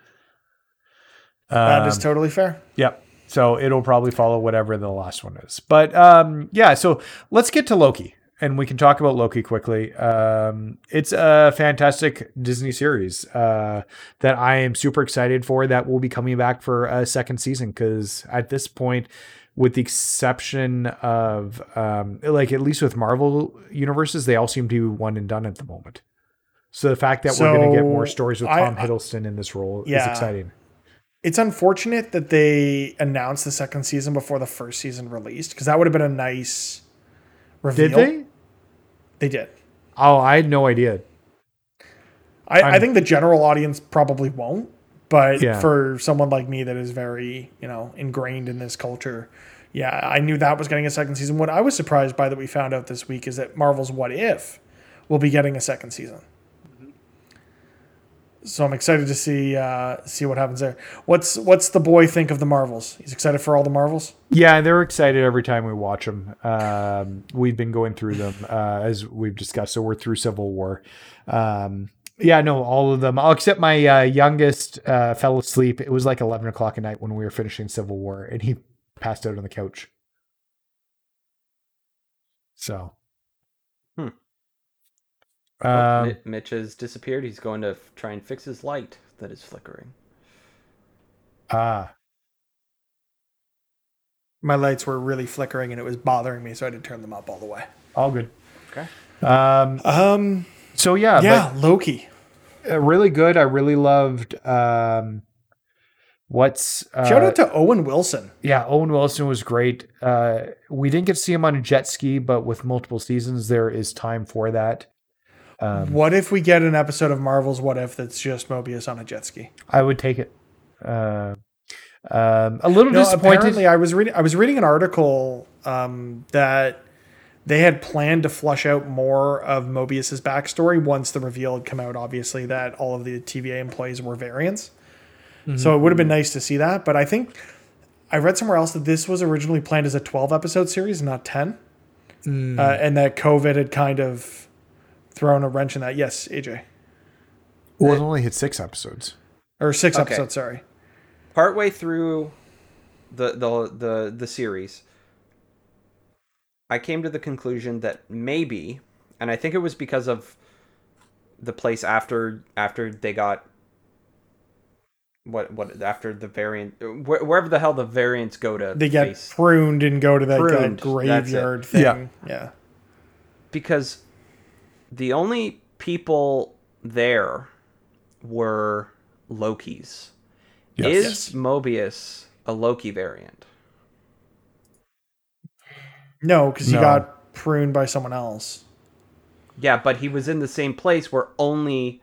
That is Um, totally fair. Yep. So it'll probably follow whatever the last one is. But um, yeah, so let's get to Loki and we can talk about Loki quickly. Um, it's a fantastic Disney series uh, that I am super excited for that will be coming back for a second season because at this point, with the exception of um, like at least with Marvel universes, they all seem to be one and done at the moment. So the fact that we're going to get more stories with I- Tom Hiddleston in this role is exciting. It's unfortunate that they announced the second season before the first season released because that would have been a nice reveal. Did they? They did. Oh, I had no idea. I, I think the general audience probably won't, but Yeah. for someone like me that is very, you know, ingrained in this culture, yeah, I knew that was getting a second season. What I was surprised by that we found out this week is that Marvel's What If will be getting a second season. So I'm excited to see uh, see what happens there. What's what's the boy think of the Marvels? He's excited for all the Marvels. Yeah, they're excited every time we watch them. Um, we've been going through them uh, as we've discussed. So we're through Civil War. Um, yeah, no, all of them. I'll except my uh, youngest uh, fell asleep. It was like eleven o'clock at night when we were finishing Civil War, and he passed out on the couch. So, Hmm. um, Mi- Mitch has disappeared. He's going to f- try and fix his light that is flickering. ah, My lights were really flickering and it was bothering me, so I had to turn them up all the way. all good. Okay. Um, Um, so yeah, but- yeah, Loki. Uh, really good. I really loved um, what's uh, Shout out to Owen Wilson. yeah. Owen Wilson was great. Uh, we didn't get to see him on a jet ski, but with multiple seasons, there is time for that. Um, What if we get an episode of Marvel's What If that's just Mobius on a jet ski? I would take it. Uh, um, a little No, disappointed. apparently I was reading I was reading an article um, that they had planned to flush out more of Mobius's backstory once the reveal had come out. Obviously, that all of the TVA employees were variants, so it would have been nice to see that. But I think I read somewhere else that this was originally planned as a twelve episode series, not ten, uh, and that COVID had kind of thrown a wrench in that. Yes, AJ, well, it only hit six episodes. or six Okay. episodes. Sorry. Partway through the the the the series, I came to the conclusion that maybe, and I think it was because of the place after after they got what what after the variant wh- wherever the hell the variants go to They get face pruned and go to that, Pruned, that that's it. graveyard thing. Yeah. yeah. because the only people there were Lokis. Yes. Is Yes. Mobius a Loki variant? No, because he No. got pruned by someone else. Yeah, but he was in the same place where only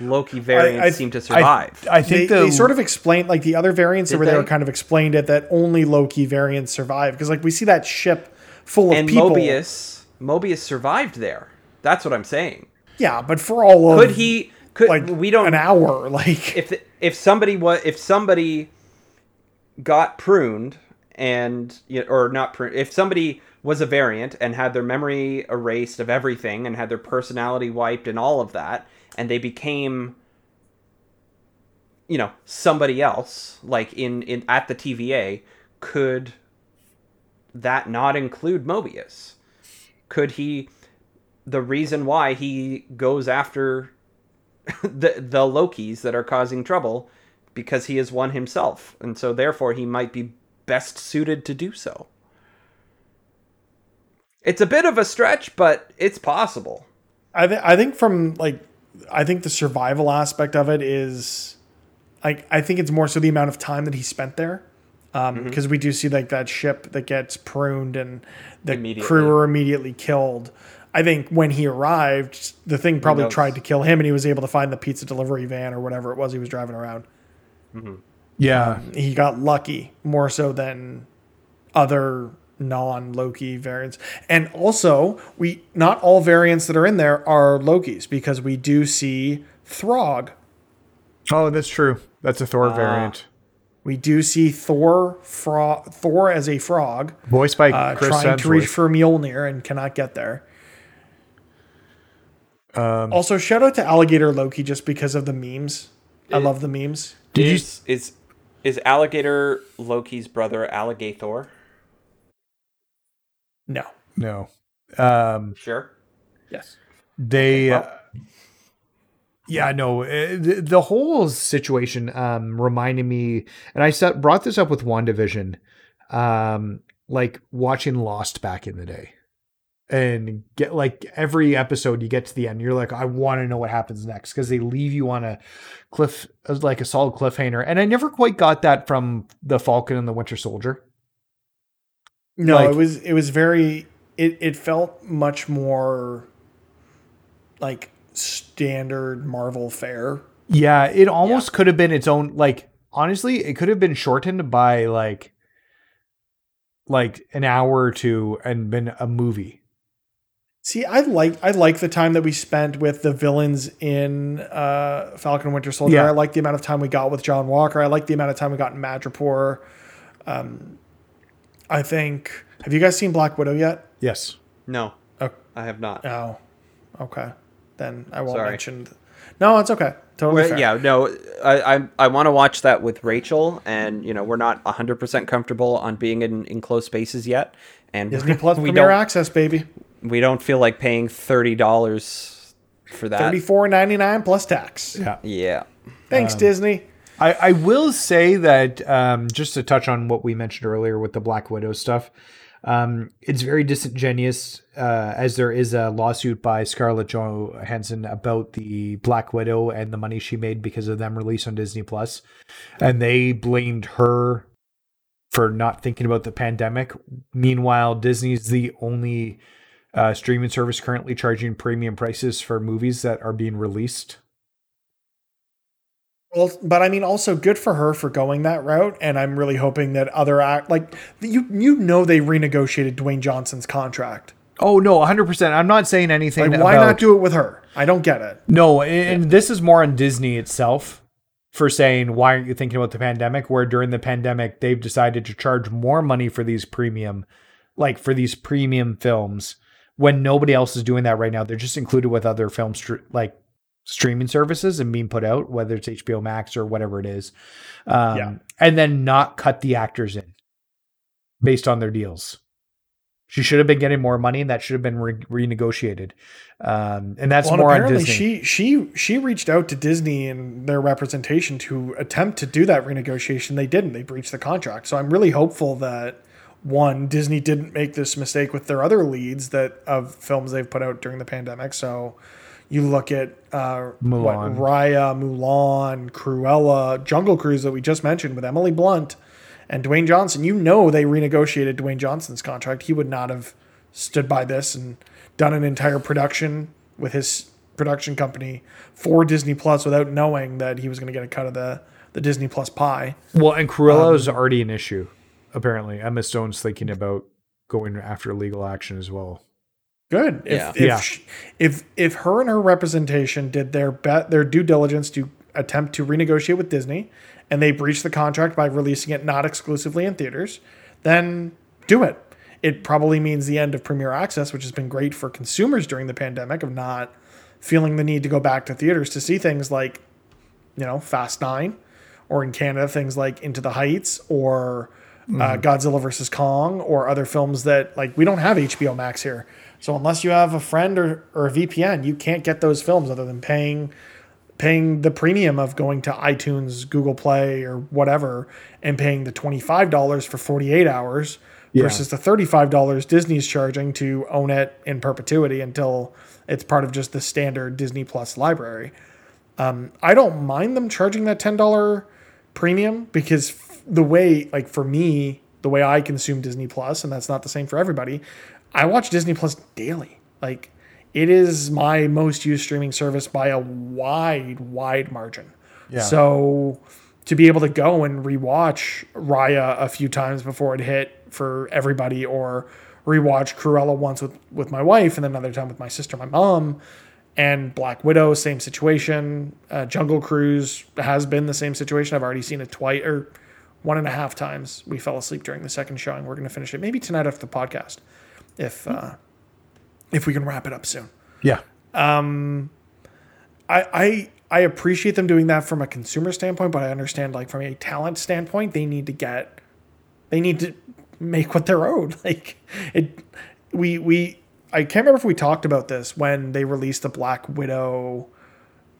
Loki variants I- seem to survive. I They, think the they sort of explained like the other variants that Did were there they? kind of explained it that only Loki variants survive because like we see that ship full of and people. Mobius, Mobius survived there. That's what I'm saying. Yeah, but for all of Could he? Could like we don't an hour [LAUGHS] like if the, if somebody was if somebody got pruned and or not if somebody was a variant and had their memory erased of everything and had their personality wiped and all of that and they became you know somebody else like in in at the TVA could that not include Mobius? Could he the reason why he goes after [LAUGHS] the the Lokis that are causing trouble because he is one himself, and so therefore he might be best suited to do so. It's a bit of a stretch, but it's possible. I th- I think from like I think the survival aspect of it is like I think it's more so the amount of time that he spent there. Um, because we do see like that ship that gets pruned and the crew are immediately killed. I think when he arrived, the thing probably tried to kill him, and he was able to find the pizza delivery van or whatever it was he was driving around. Yeah. He got lucky more so than other non Loki variants. And also, we not all variants that are in there are Lokis because we do see Throg. Oh, that's true. That's a Thor variant. We do see Thor fro- Thor as a frog Voiced by uh, Chris trying to reach for Mjolnir and cannot get there. Um, Also, shout out to Alligator Loki just because of the memes. I love the memes. Did you is, is is alligator Loki's brother Alligator? No. no. Um, Sure. Yes. they well. uh, yeah no uh, the, the whole situation um reminded me and i set, brought this up with wandavision um like watching lost back in the day and get like every episode you get to the end you're like i want to know what happens next because they leave you on a cliff uh, like a solid cliffhanger and i never quite got that from the falcon and the winter soldier No, Like- it was it was very it it felt much more like standard Marvel fare. Yeah, it almost could have been its own like honestly, it could have been shortened by like like an hour or two and been a movie. See, I like I like the time that we spent with the villains in uh, Falcon and Winter Soldier. Yeah. I like the amount of time we got with John Walker. I like the amount of time we got in Madripoor. Um, I think. Have you guys seen Black Widow yet? Yes. No, Oh, I have not. oh okay. Then I won't Sorry. mention. th- No, it's okay. Totally Well, fair. yeah, no, I I, I want to watch that with Rachel, and you know we're not hundred percent comfortable on being in enclosed spaces yet, and Disney Plus we Premier don't Access, baby. We don't feel like paying thirty dollars for that. Thirty four ninety nine plus tax. Yeah. Yeah, Thanks, Disney. I, I will say that um, just to touch on what we mentioned earlier with the Black Widow stuff, um, it's very disingenuous uh, as there is a lawsuit by Scarlett Johansson about the Black Widow and the money she made because of them release on Disney Plus, and they blamed her for not thinking about the pandemic. Meanwhile, Disney's the only uh, streaming service currently charging premium prices for movies that are being released. Well, but I mean, also good for her for going that route, and I'm really hoping that other act like you you know they renegotiated Dwayne Johnson's contract. Oh no, 100%. I'm not saying anything Like, why about not do it with her? I don't get it. No, and this is more on Disney itself for saying why aren't you thinking about the pandemic? Where during the pandemic they've decided to charge more money for these premium, like for these premium films, when nobody else is doing that right now. They're just included with other film str- like streaming services and being put out, whether it's HBO Max or whatever it is, um, Yeah. and then not cut the actors in based on their deals. She should have been getting more money, and that should have been re- renegotiated. Um, and that's Well, more on apparently Disney. she she she reached out to Disney and their representation to attempt to do that renegotiation. They didn't. They breached the contract. So I'm really hopeful that one, Disney didn't make this mistake with their other leads that of films they've put out during the pandemic. So you look at uh, what Mulan. Raya, Mulan, Cruella, Jungle Cruise that we just mentioned with Emily Blunt and Dwayne Johnson. You know they renegotiated Dwayne Johnson's contract. He would not have stood by this and done an entire production with his production company for Disney Plus without knowing that he was going to get a cut of the the Disney Plus pie. Well, and Cruella Um, is already an issue. Apparently, Emma Stone's thinking about going after legal action as well. Good. If Yeah. if, Yeah. sh- if if her and her representation did their bet their due diligence to attempt to renegotiate with Disney, and they breached the contract by releasing it not exclusively in theaters, then do it. It probably means the end of Premier Access, which has been great for consumers during the pandemic of not feeling the need to go back to theaters to see things like, you know, Fast Nine, or in Canada things like Into the Heights or uh, Godzilla versus Kong or other films that like we don't have HBO Max here. So unless you have a friend or, or a VPN, you can't get those films other than paying paying the premium of going to iTunes, Google Play, or whatever, and paying the twenty five dollars for forty eight hours Yeah. versus the thirty five dollars Disney's charging to own it in perpetuity until it's part of just the standard Disney Plus library. Um, I don't mind them charging that ten dollar premium because the way, like for me, the way I consume Disney Plus, and that's not the same for everybody. I watch Disney Plus daily. Like it is my most used streaming service by a wide, wide margin. Yeah. So to be able to go and rewatch Raya a few times before it hit for everybody, or rewatch Cruella once with with my wife, and then another time with my sister, my mom, and Black Widow, same situation. Uh, Jungle Cruise has been the same situation. I've already seen it twice or one and a half times. We fell asleep during the second showing. We're going to finish it maybe tonight after the podcast, if uh, if we can wrap it up soon. Yeah. I, I I appreciate them doing that from a consumer standpoint, but I understand like from a talent standpoint, they need to get they need to make what they're owed. [LAUGHS] Like it we we I can't remember if we talked about this when they released the Black Widow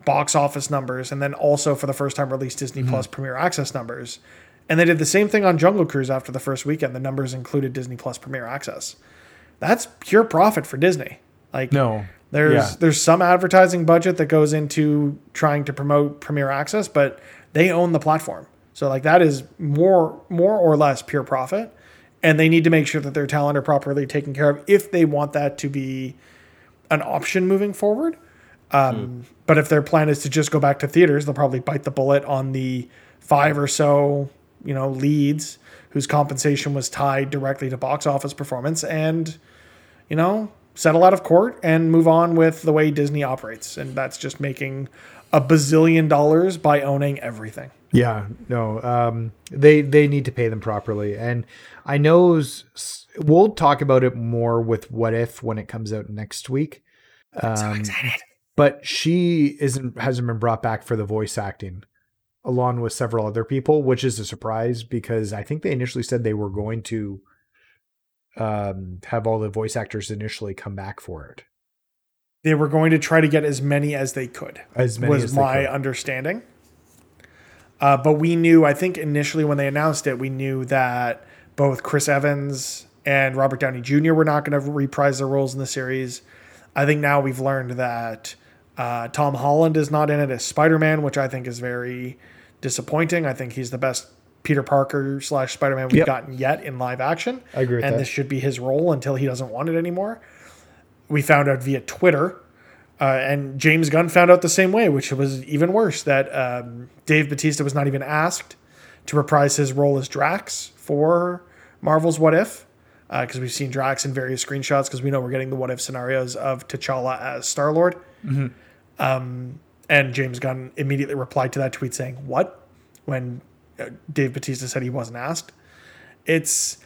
box office numbers and then also for the first time released Disney Plus Premier Access numbers. And they did the same thing on Jungle Cruise after the first weekend. The numbers included Disney Plus Premier Access. That's pure profit for Disney. Like No. there's Yeah. there's some advertising budget that goes into trying to promote Premier Access, but they own the platform. So like that is more more or less pure profit. And they need to make sure that their talent are properly taken care of if they want that to be an option moving forward. Um, But if their plan is to just go back to theaters, they'll probably bite the bullet on the five or so, you know, leads whose compensation was tied directly to box office performance and you know, settle out of court and move on with the way Disney operates. And that's just making a bazillion dollars by owning everything. Yeah, no. Um, they they need to pay them properly, and I know we'll talk about it more with What If when it comes out next week. Um, But she isn't hasn't been brought back for the voice acting, along with several other people, which is a surprise because I think they initially said they were going to um, have all the voice actors initially come back for it. They were going to try to get as many as they could. As many was as my could. understanding. Uh, but we knew, I think initially when they announced it, we knew that both Chris Evans and Robert Downey Jr. were not going to reprise their roles in the series. I think now we've learned that uh, Tom Holland is not in it as Spider Man, which I think is very disappointing. I think he's the best Peter Parker slash Spider Man we've Yep. gotten yet in live action. I agree with and that. this should be his role until he doesn't want it anymore. We found out via Twitter uh, and James Gunn found out the same way, which was even worse. That um, Dave Bautista was not even asked to reprise his role as Drax for Marvel's What If, because we've seen Drax in various screenshots. Because we know we're getting the What If scenarios of T'Challa as Star Lord. Um, and James Gunn immediately replied to that tweet saying, "What?" When uh, Dave Bautista said he wasn't asked. It's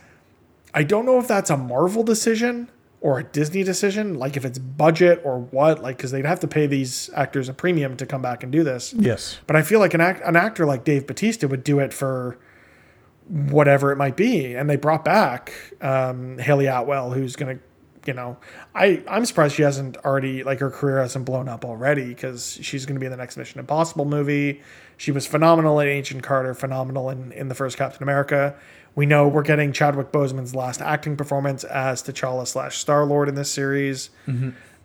I don't know if that's a Marvel decision or a Disney decision, like if it's budget or what, like because they'd have to pay these actors a premium to come back and do this. Yes. But I feel like an act, an actor like Dave Bautista would do it for whatever it might be. And they brought back um, Hayley Atwell, who's going to you know, I I'm surprised she hasn't already like her career hasn't blown up already because she's going to be in the next Mission Impossible movie. She was phenomenal in Agent Carter, phenomenal in in the first Captain America. We know we're getting Chadwick Boseman's last acting performance as T'Challa slash Star Lord in this series.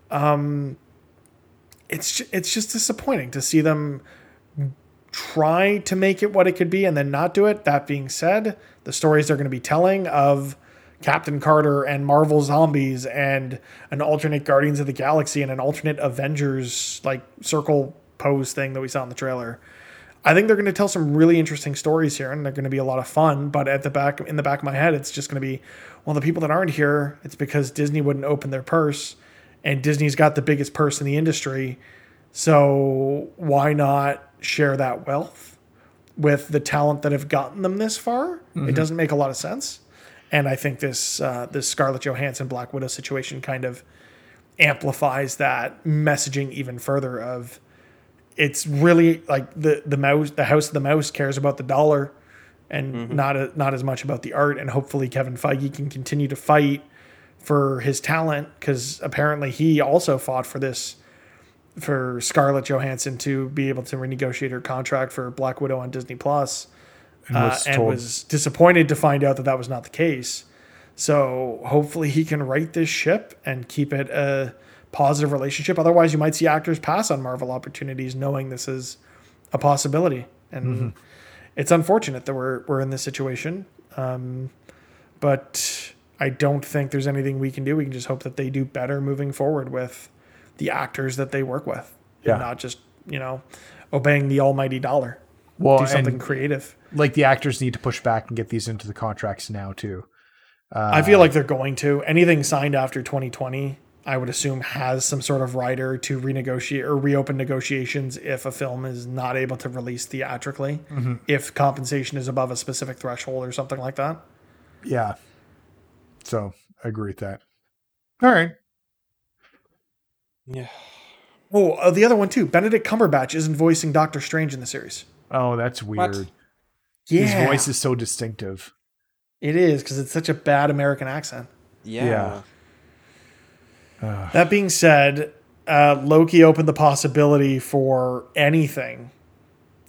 Um, it's it's just disappointing to see them try to make it what it could be and then not do it. That being said, the stories they're going to be telling of Captain Carter and Marvel zombies and an alternate Guardians of the Galaxy and an alternate Avengers like circle pose thing that we saw in the trailer. I think they're going to tell some really interesting stories here and they're going to be a lot of fun, but at the back in the back of my head it's just going to be well the people that aren't here it's because Disney wouldn't open their purse and Disney's got the biggest purse in the industry. So why not share that wealth with the talent that have gotten them this far? It mm-hmm. doesn't make a lot of sense. And I think this uh, this Scarlett Johansson Black Widow situation kind of amplifies that messaging even further of it's really like the the mouse the house of the mouse cares about the dollar and not a, not as much about the art. And hopefully Kevin Feige can continue to fight for his talent because apparently he also fought for this for Scarlett Johansson to be able to renegotiate her contract for Black Widow on Disney Plus, And uh, was and was disappointed to find out that that was not the case. So hopefully he can right this ship and keep it a positive relationship. Otherwise, you might see actors pass on Marvel opportunities knowing this is a possibility, and Mm-hmm. it's unfortunate that we're we're in this situation. Um, but I don't think there's anything we can do. We can just hope that they do better moving forward with the actors that they work with, Yeah. and not just you know obeying the almighty dollar. Well, Do something creative. like the actors need to push back and get these into the contracts now too. I feel like they're going to. Anything signed after 2020, I would assume, has some sort of rider to renegotiate or reopen negotiations if a film is not able to release theatrically, if compensation is above a specific threshold or something like that. Yeah. So I agree with that. All right. Yeah. Oh, uh, the other one too. Benedict Cumberbatch isn't voicing Doctor Strange in the series. Oh, that's weird. Yeah, His voice is so distinctive. it is because it's such a bad American accent. Yeah. That being said, uh, Loki opened the possibility for anything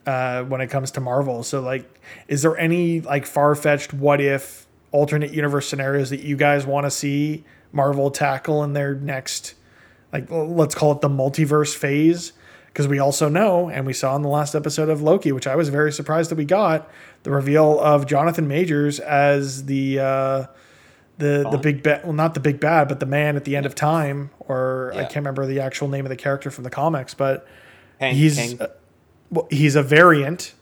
uh, when it comes to Marvel. So, like, is there any like far fetched what if alternate universe scenarios that you guys want to see Marvel tackle in their next, like, let's call it the multiverse phase? Because we also know, and we saw in the last episode of Loki, which I was very surprised that we got, the reveal of Jonathan Majors as the uh, the the big bad well not the big bad but the man at the end of time or I can't remember the actual name of the character from the comics but Hank, he's Hank- uh, well, he's a variant.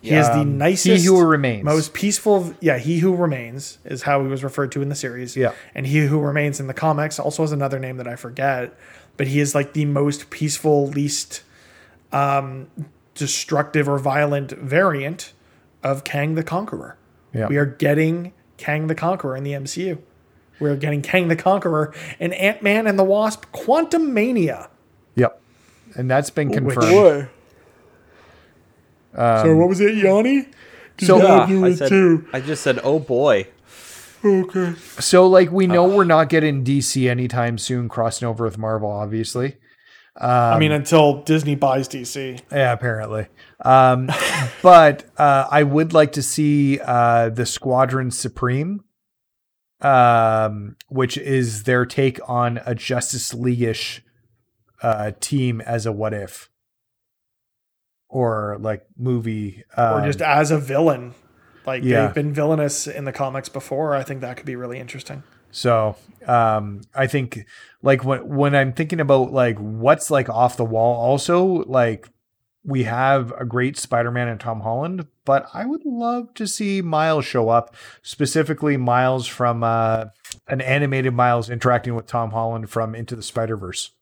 He is the nicest He who remains. most peaceful yeah he who remains is how he was referred to in the series. Yeah. and he who remains in the comics also has another name that I forget but he is like the most peaceful least um destructive or violent variant of Kang the Conqueror Yeah. we are getting Kang the Conqueror in the MCU. We're getting Kang the Conqueror in Ant Man and the Wasp Quantumania. Yep. And that's been Which- confirmed. so what was it, Yanni? So, Yeah, do I, said, too. I just said, oh boy. Okay. so like we know we're not getting DC anytime soon crossing over with Marvel, obviously. I mean, until Disney buys DC. Yeah, apparently. Um, [LAUGHS] but uh, I would like to see uh, the Squadron Supreme, um, which is their take on a Justice League-ish uh, team as a what if, or like movie, Or um, just as a villain. Like yeah. they've been villainous in the comics before. I think that could be really interesting. So um, I think like when when I'm thinking about like what's like off the wall, also like we have a great Spider-Man and Tom Holland, but I would love to see Miles show up, specifically Miles from uh, an animated Miles interacting with Tom Holland from Into the Spider-Verse.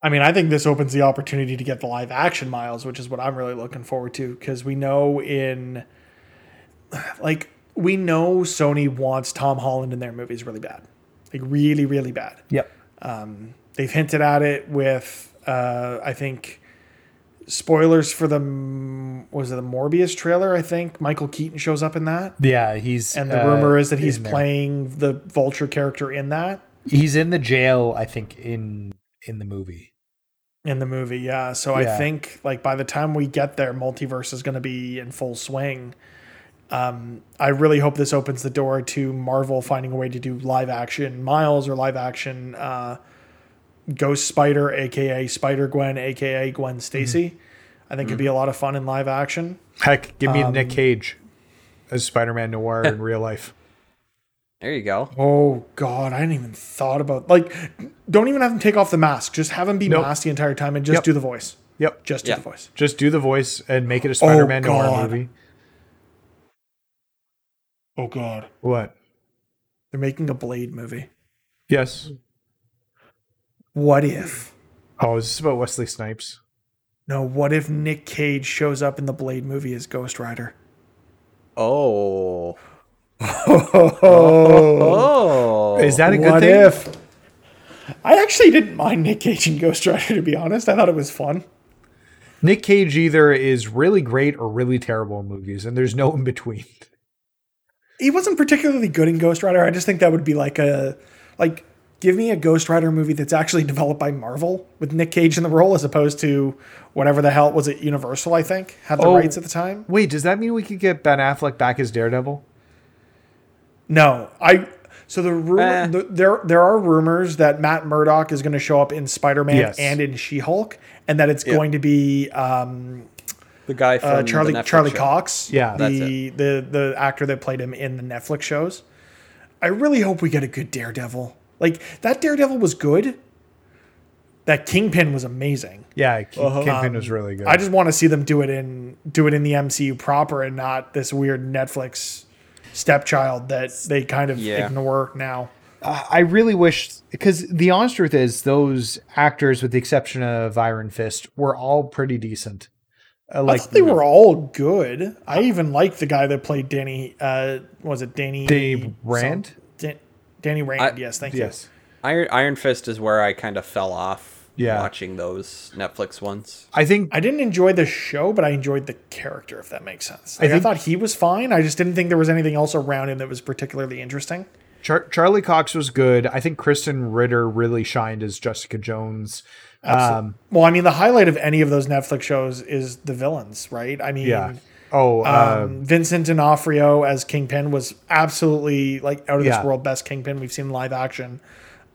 I mean, I think this opens the opportunity to get the live action Miles, which is what I'm really looking forward to because we know in like we know Sony wants Tom Holland in their movies really bad. Like really really bad. Yep. Um, they've hinted at it with uh, I think spoilers for the was it the Morbius trailer? I think Michael Keaton shows up in that, Yeah, he's and the uh, rumor is that he's playing the Vulture character in that He's in the jail, I think, in in the movie. in the movie. Yeah, so I think like by the time we get there, multiverse is going to be in full swing. Um, I really hope this opens the door to Marvel finding a way to do live action Miles or live action uh, Ghost Spider, aka Spider Gwen, aka Gwen Stacy. I think it'd be a lot of fun in live action. Heck, give me Um, Nick Cage as Spider-Man Noir in [LAUGHS] real life. There you go. Oh God, I hadn't even thought about like. Don't even have him take off the mask. Just have him be Nope. masked the entire time and just Yep. do the voice. Yep, Just do Yeah. the voice. just do the voice and make it a Spider-Man Noir movie. Oh God, What? they're making a Blade movie. Yes. What if? Oh, is this about Wesley Snipes? No, what if Nick Cage shows up in the Blade movie as Ghost Rider? Oh. Oh, Oh. Is that a good what thing? if? I actually didn't mind Nick Cage and Ghost Rider to be honest. I thought it was fun. Nick Cage either is really great or really terrible in movies, and there's no in between. He wasn't particularly good in Ghost Rider. I just think that would be like a like give me a Ghost Rider movie that's actually developed by Marvel with Nick Cage in the role as opposed to whatever the hell was it Universal I think had the Oh. rights at the time. Wait, does that mean we could get Ben Affleck back as Daredevil? No, I. So the rumor Eh. the, there there are rumors that Matt Murdock is going to show up in Spider Man Yes. and in She Hulk, and that it's going to be um, the guy from uh, Charlie Netflix Charlie show. Cox, Yeah. That's the the the actor that played him in the Netflix shows. I really hope we get a good Daredevil. Like that Daredevil was good. That Kingpin was amazing. Yeah, King- Kingpin was really good. I just want to see them do it in do it in the MCU proper and not this weird Netflix stepchild that they kind of Yeah. ignore now. I really wish because the honest truth is those actors, with the exception of Iron Fist, were all pretty decent. Uh, I like thought they were all good. I even liked the guy that played Danny. Uh, was it Danny? Dave Rand? Dan- Danny Rand. I- yes, thank you. yes, Iron Iron Fist is where I kind of fell off Yeah. watching those Netflix ones. I think. I didn't enjoy the show, but I enjoyed the character. If that makes sense. Like, I, think- thought he was fine. I just didn't think there was anything else around him that was particularly interesting. Char- Charlie Cox was good. I think Krysten Ritter really shined as Jessica Jones. Um, Well, I mean, the highlight of any of those Netflix shows is the villains, right? I mean, yeah. Oh, uh, um, Vincent D'Onofrio as Kingpin was absolutely like out of Yeah. this world best Kingpin we've seen live action.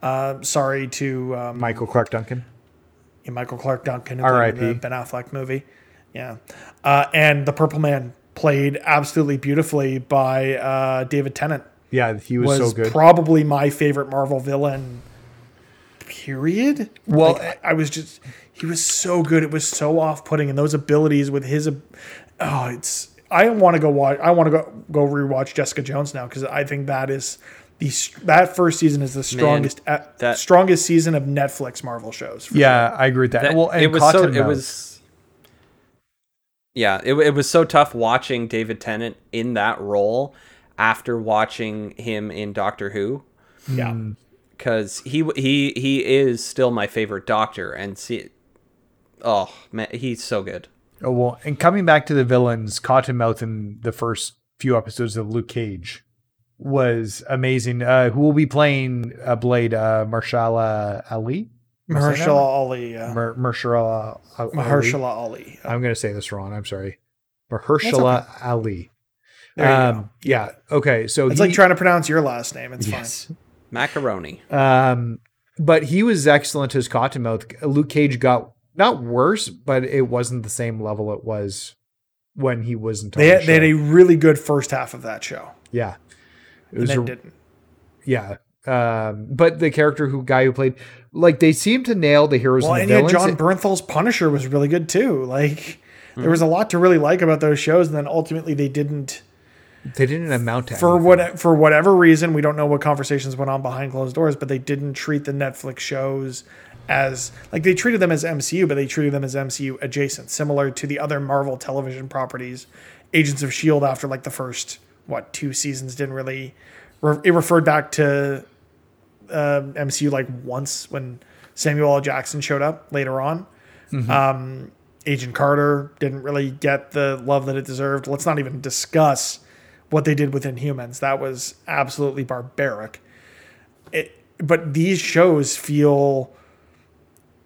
Uh, sorry to um, Michael Clarke Duncan. Yeah, Michael Clarke Duncan R.I.P.. the Ben Affleck movie. Yeah. Uh, and the Purple Man played absolutely beautifully by uh, David Tennant. Yeah, he was, Was so good. probably my favorite Marvel villain. Period. Well, Like, I, I was just he was so good. It was so off putting, and those abilities with his. Oh, it's. I want to go watch. I want to go go rewatch Jessica Jones now because I think that is the that first season is the strongest uh, that- strongest season of Netflix Marvel shows. for yeah, I agree with that. That- well, and it was so it was yeah it, it was so tough watching david tennant in that role after watching him in doctor who. Yeah. Because he he he is still my favorite doctor and see oh man he's so good Oh, well, and coming back to the villains, Cottonmouth in the first few episodes of Luke Cage was amazing. Uh, who will be playing uh, Blade? Uh, Marshala Ali? Am I saying that Mahershala? Ali. Yeah. Mer- Mahershala Ali. Mahershala Ali. I'm going to say this wrong. I'm sorry. Mahershala Ali. There you Um, go. yeah. Okay. So It's he, like trying to pronounce your last name. It's yes. Macaroni Um, but he was excellent as Cottonmouth. Luke Cage got not worse, but it wasn't the same level it was when he wasn't. fine. On They, the had- they had a really good first half of that show. yeah. It And was then a, didn't. yeah. Um, but the character who guy who played like they seemed to nail the heroes Well, and and the yet villains. Jon Bernthal's Punisher was really good too. Like there was a lot to really like about those shows, and then ultimately they didn't. They didn't amount to For anything. what for whatever reason, we don't know what conversations went on behind closed doors, but they didn't treat the Netflix shows as like they treated them as MCU, but they treated them as MCU adjacent, similar to the other Marvel television properties. Agents of Shield after like the first what two seasons didn't really. It referred back to um MCU like once when Samuel L. Jackson showed up later on. Um, Agent Carter didn't really get the love that it deserved. Let's not even discuss what they did with Inhumans. That was absolutely barbaric. It, but these shows feel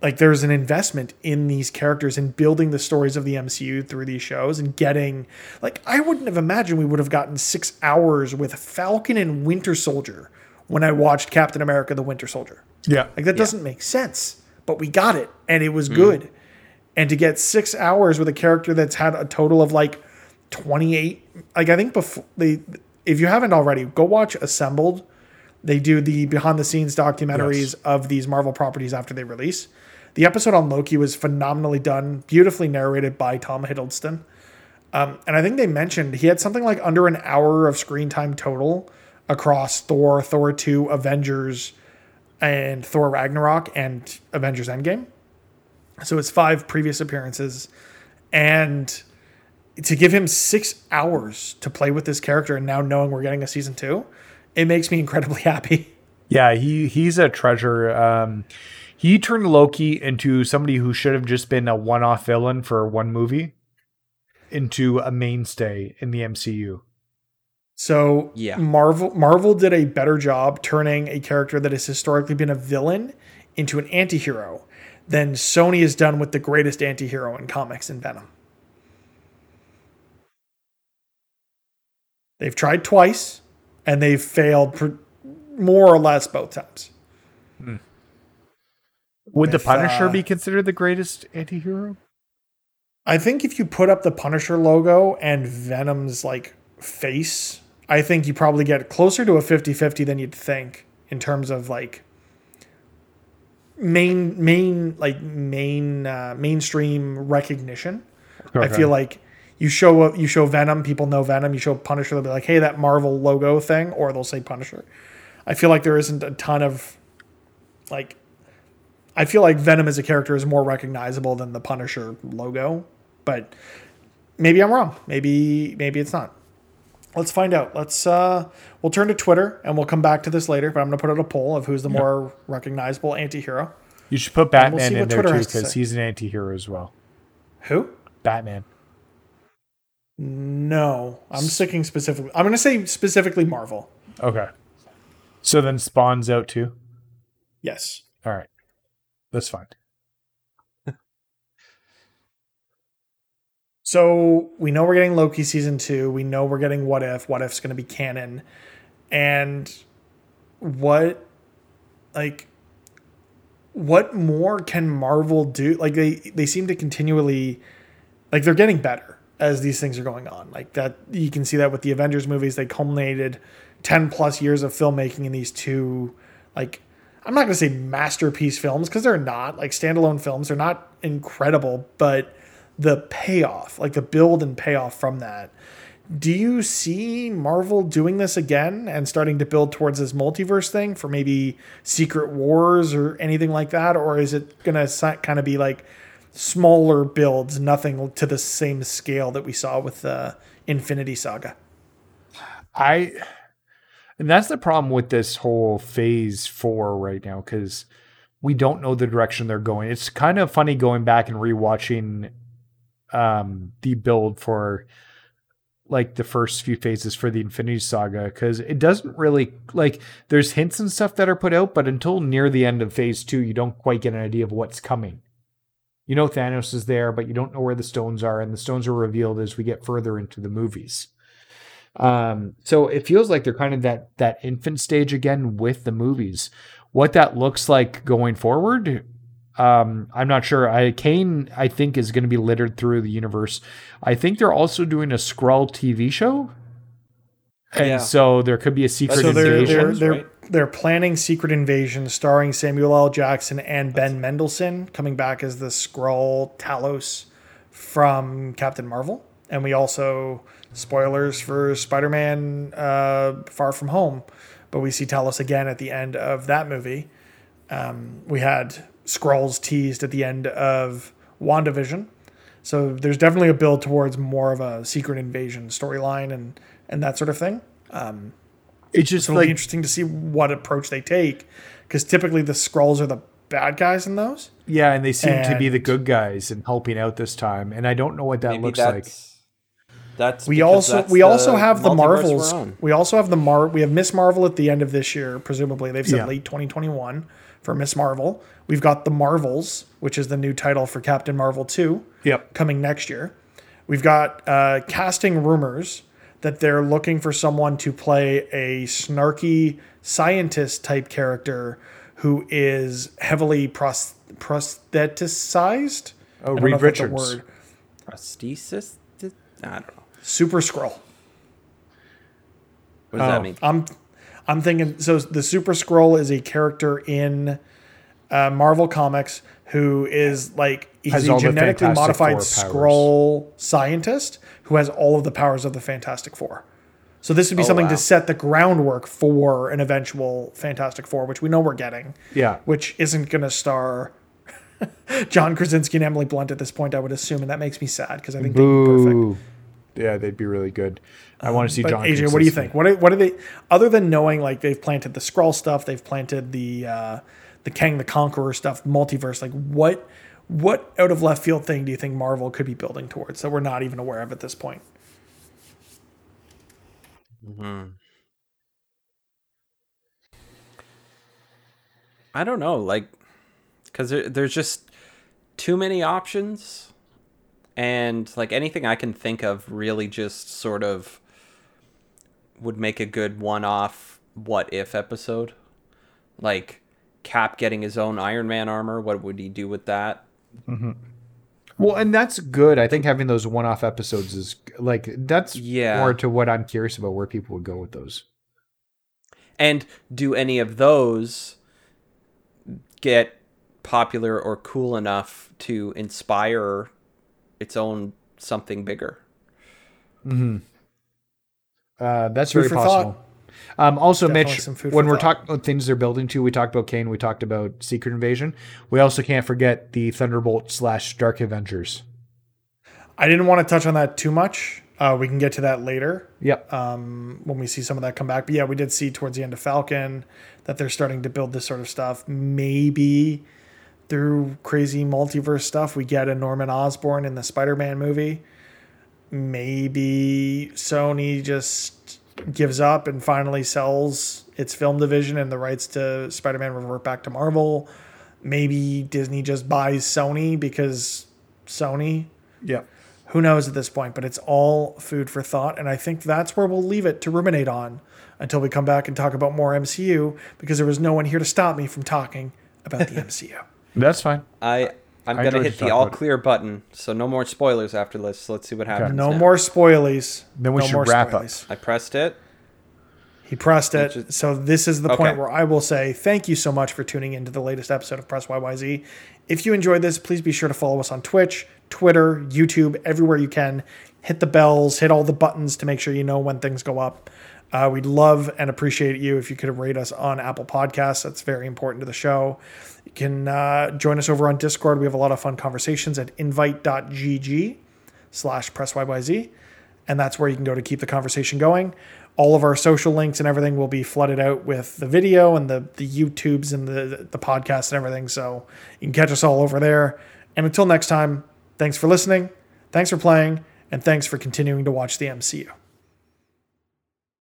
like there's an investment in these characters and building the stories of the MCU through these shows and getting like I wouldn't have imagined we would have gotten 6 hours with Falcon and Winter Soldier when I watched Captain America the Winter Soldier. Yeah. Like that doesn't make sense, but we got it and it was hmm. good. And to get 6 hours with a character that's had a total of like 28 like I think before they if you haven't already, go watch Assembled. They do the behind the scenes documentaries Yes. of these Marvel properties after they release. The episode on Loki was phenomenally done, beautifully narrated by Tom Hiddleston. Um, and I think they mentioned he had something like under an hour of screen time total across Thor, Thor 2, Avengers, and Thor Ragnarok and Avengers Endgame. So it's five previous appearances. And to give him six hours to play with this character and now knowing we're getting a season two, it makes me incredibly [LAUGHS] happy. Yeah, he he's a treasure. Um, he turned Loki into somebody who should have just been a one-off villain for one movie into a mainstay in the MCU. So Yeah. Marvel Marvel did a better job turning a character that has historically been a villain into an anti-hero than Sony has done with the greatest anti-hero in comics in Venom. They've tried twice and they've failed pr- more or less both times. Would the Punisher uh, be considered the greatest anti-hero? I think if you put up the Punisher logo and Venom's like face, I think you probably get closer to a 50-50 than you'd think in terms of like main main like main uh, mainstream recognition. I feel like you show you show Venom, people know Venom. You show Punisher, they'll be like, "Hey, that Marvel logo thing," or they'll say Punisher. I feel like there isn't a ton of like. I feel like Venom as a character is more recognizable than the Punisher logo, but maybe I'm wrong. Maybe maybe it's not. Let's find out. Let's uh we'll turn to Twitter and we'll come back to this later, but I'm going to put out a poll of who's the more recognizable anti-hero. You should put we'll Batman in there Twitter too to because he's an anti-hero as well. Who? Batman. No, I'm sticking specifically. I'm going to say specifically Marvel. Okay. So then Spawn's out too. Yes. All right, that's fine. [LAUGHS] So we know we're getting Loki season two. We know we're getting What If. What If's going to be canon. And what, like, what more can Marvel do? Like they they seem to continually, like they're getting better as these things are going on. Like that you can see that with the Avengers movies. They culminated ten plus years of filmmaking in these two, like. I'm not going to say masterpiece films because they're not like standalone films. They're not incredible, but the payoff, like the build and payoff from that. Do you see Marvel doing this again and starting to build towards this multiverse thing for maybe Secret Wars or anything like that? Or is it going to kind of be like smaller builds, nothing to the same scale that we saw with the Infinity Saga? I and that's the problem with this whole phase four right now because we don't know the direction they're going. It's kind of funny going back and rewatching um the build for like the first few phases for the Infinity Saga because it doesn't really like there's hints and stuff that are put out, but until near the end of phase two, you don't quite get an idea of what's coming. You know Thanos is there, but you don't know where the stones are, and the stones are revealed as we get further into the movies. Um, so it feels like they're kind of that that infant stage again with the movies. What that looks like going forward, um, I'm not sure. I Kang, I think, is going to be littered through the universe. I think they're also doing a Skrull TV show, and Yeah. so there could be a secret So they're invasion. they're they're, right? They're planning Secret Invasion, starring Samuel L. Jackson and Ben Mendelsohn, coming back as the Skrull Talos from Captain Marvel, and we also spoilers for Spider-Man: uh, Far From Home, but we see Talos again at the end of that movie. Um, we had Skrulls teased at the end of WandaVision. So there's definitely a build towards more of a secret invasion storyline and and that sort of thing. It's just So it'll be interesting to see what approach they take, because typically the Skrulls are the bad guys in those. Yeah, and they seem to be the good guys and helping out this time, and I don't know what that Maybe looks like. that's that's We also that's we also have the Marvels. We also have the Mar. We have Miss Marvel at the end of this year, presumably. They've said Yeah. late 2021 for Miss Marvel. We've got the Marvels, which is the new title for Captain Marvel 2. Yep. coming next year. We've got uh, casting rumors that they're looking for someone to play a snarky scientist type character who is heavily pros- prostheticized. Oh, I Reed know if that's a Richards. word. prosthesis. I don't know. Super Skrull. What does Oh. that mean? I'm I'm thinking so the Super Skrull is a character in uh, Marvel Comics who is like he's a genetically modified Skrull scientist who has all of the powers of the Fantastic Four. So this would be Oh, something wow. to set the groundwork for an eventual Fantastic Four, which we know we're getting, Yeah. which isn't going to star [LAUGHS] John Krasinski and Emily Blunt at this point, I would assume, and that makes me sad because I think they'd be perfect. Yeah, they'd be really good. I want to see John. AJ, what do you think? What are, what are they other than knowing like they've planted the Skrull stuff, they've planted the uh, the Kang the Conqueror stuff, multiverse. Like what what out of left field thing do you think Marvel could be building towards that we're not even aware of at this point? Mm-hmm. I don't know, like, because there, there's just too many options, and like anything I can think of really just sort of would make a good one-off what if episode, like Cap getting his own Iron Man armor. What would he do with that? Well, and that's good. I think having those one-off episodes is like that's Yeah. more to what I'm curious about where people would go with those. And do any of those get popular or cool enough to inspire its own something bigger? Uh, that's Food very possible. thought. Um, also, Definitely Mitch, when we're talking about things they're building to, we talked about Kang, we talked about Secret Invasion. We also can't forget the Thunderbolt slash Dark Avengers. I didn't want to touch on that too much. Uh, we can get to that later Yep. when we see some of that come back. But yeah, we did see towards the end of Falcon that they're starting to build this sort of stuff. Maybe through crazy multiverse stuff, we get a Norman Osborn in the Spider-Man movie. Maybe Sony just gives up and finally sells its film division and the rights to Spider-Man revert back to Marvel. Maybe Disney just buys Sony because Sony Yeah. who knows at this point, but it's all food for thought. And I think that's where we'll leave it to ruminate on until we come back and talk about more MCU because there was no one here to stop me from talking about the [LAUGHS] MCU. That's fine. I I'm gonna hit the all clear button, so no more spoilers after this. So let's see what happens. No now. more spoilies. Then we no should more wrap up. I pressed it. He pressed it. Which is- So this is the Okay. point where I will say thank you so much for tuning into the latest episode of Press YYZ. If you enjoyed this, please be sure to follow us on Twitch, Twitter, YouTube, everywhere you can. Hit the bells, hit all the buttons to make sure you know when things go up. Uh, we'd love and appreciate you if you could rate us on Apple Podcasts. That's very important to the show. Can uh, join us over on Discord. We have a lot of fun conversations at invite.gg slash pressyyz and that's where you can go to keep the conversation going. All of our social links and everything will be flooded out with the video and the the YouTubes and the the podcast and everything. So you can catch us all over there. And until next time, thanks for listening, thanks for playing, and thanks for continuing to watch the MCU.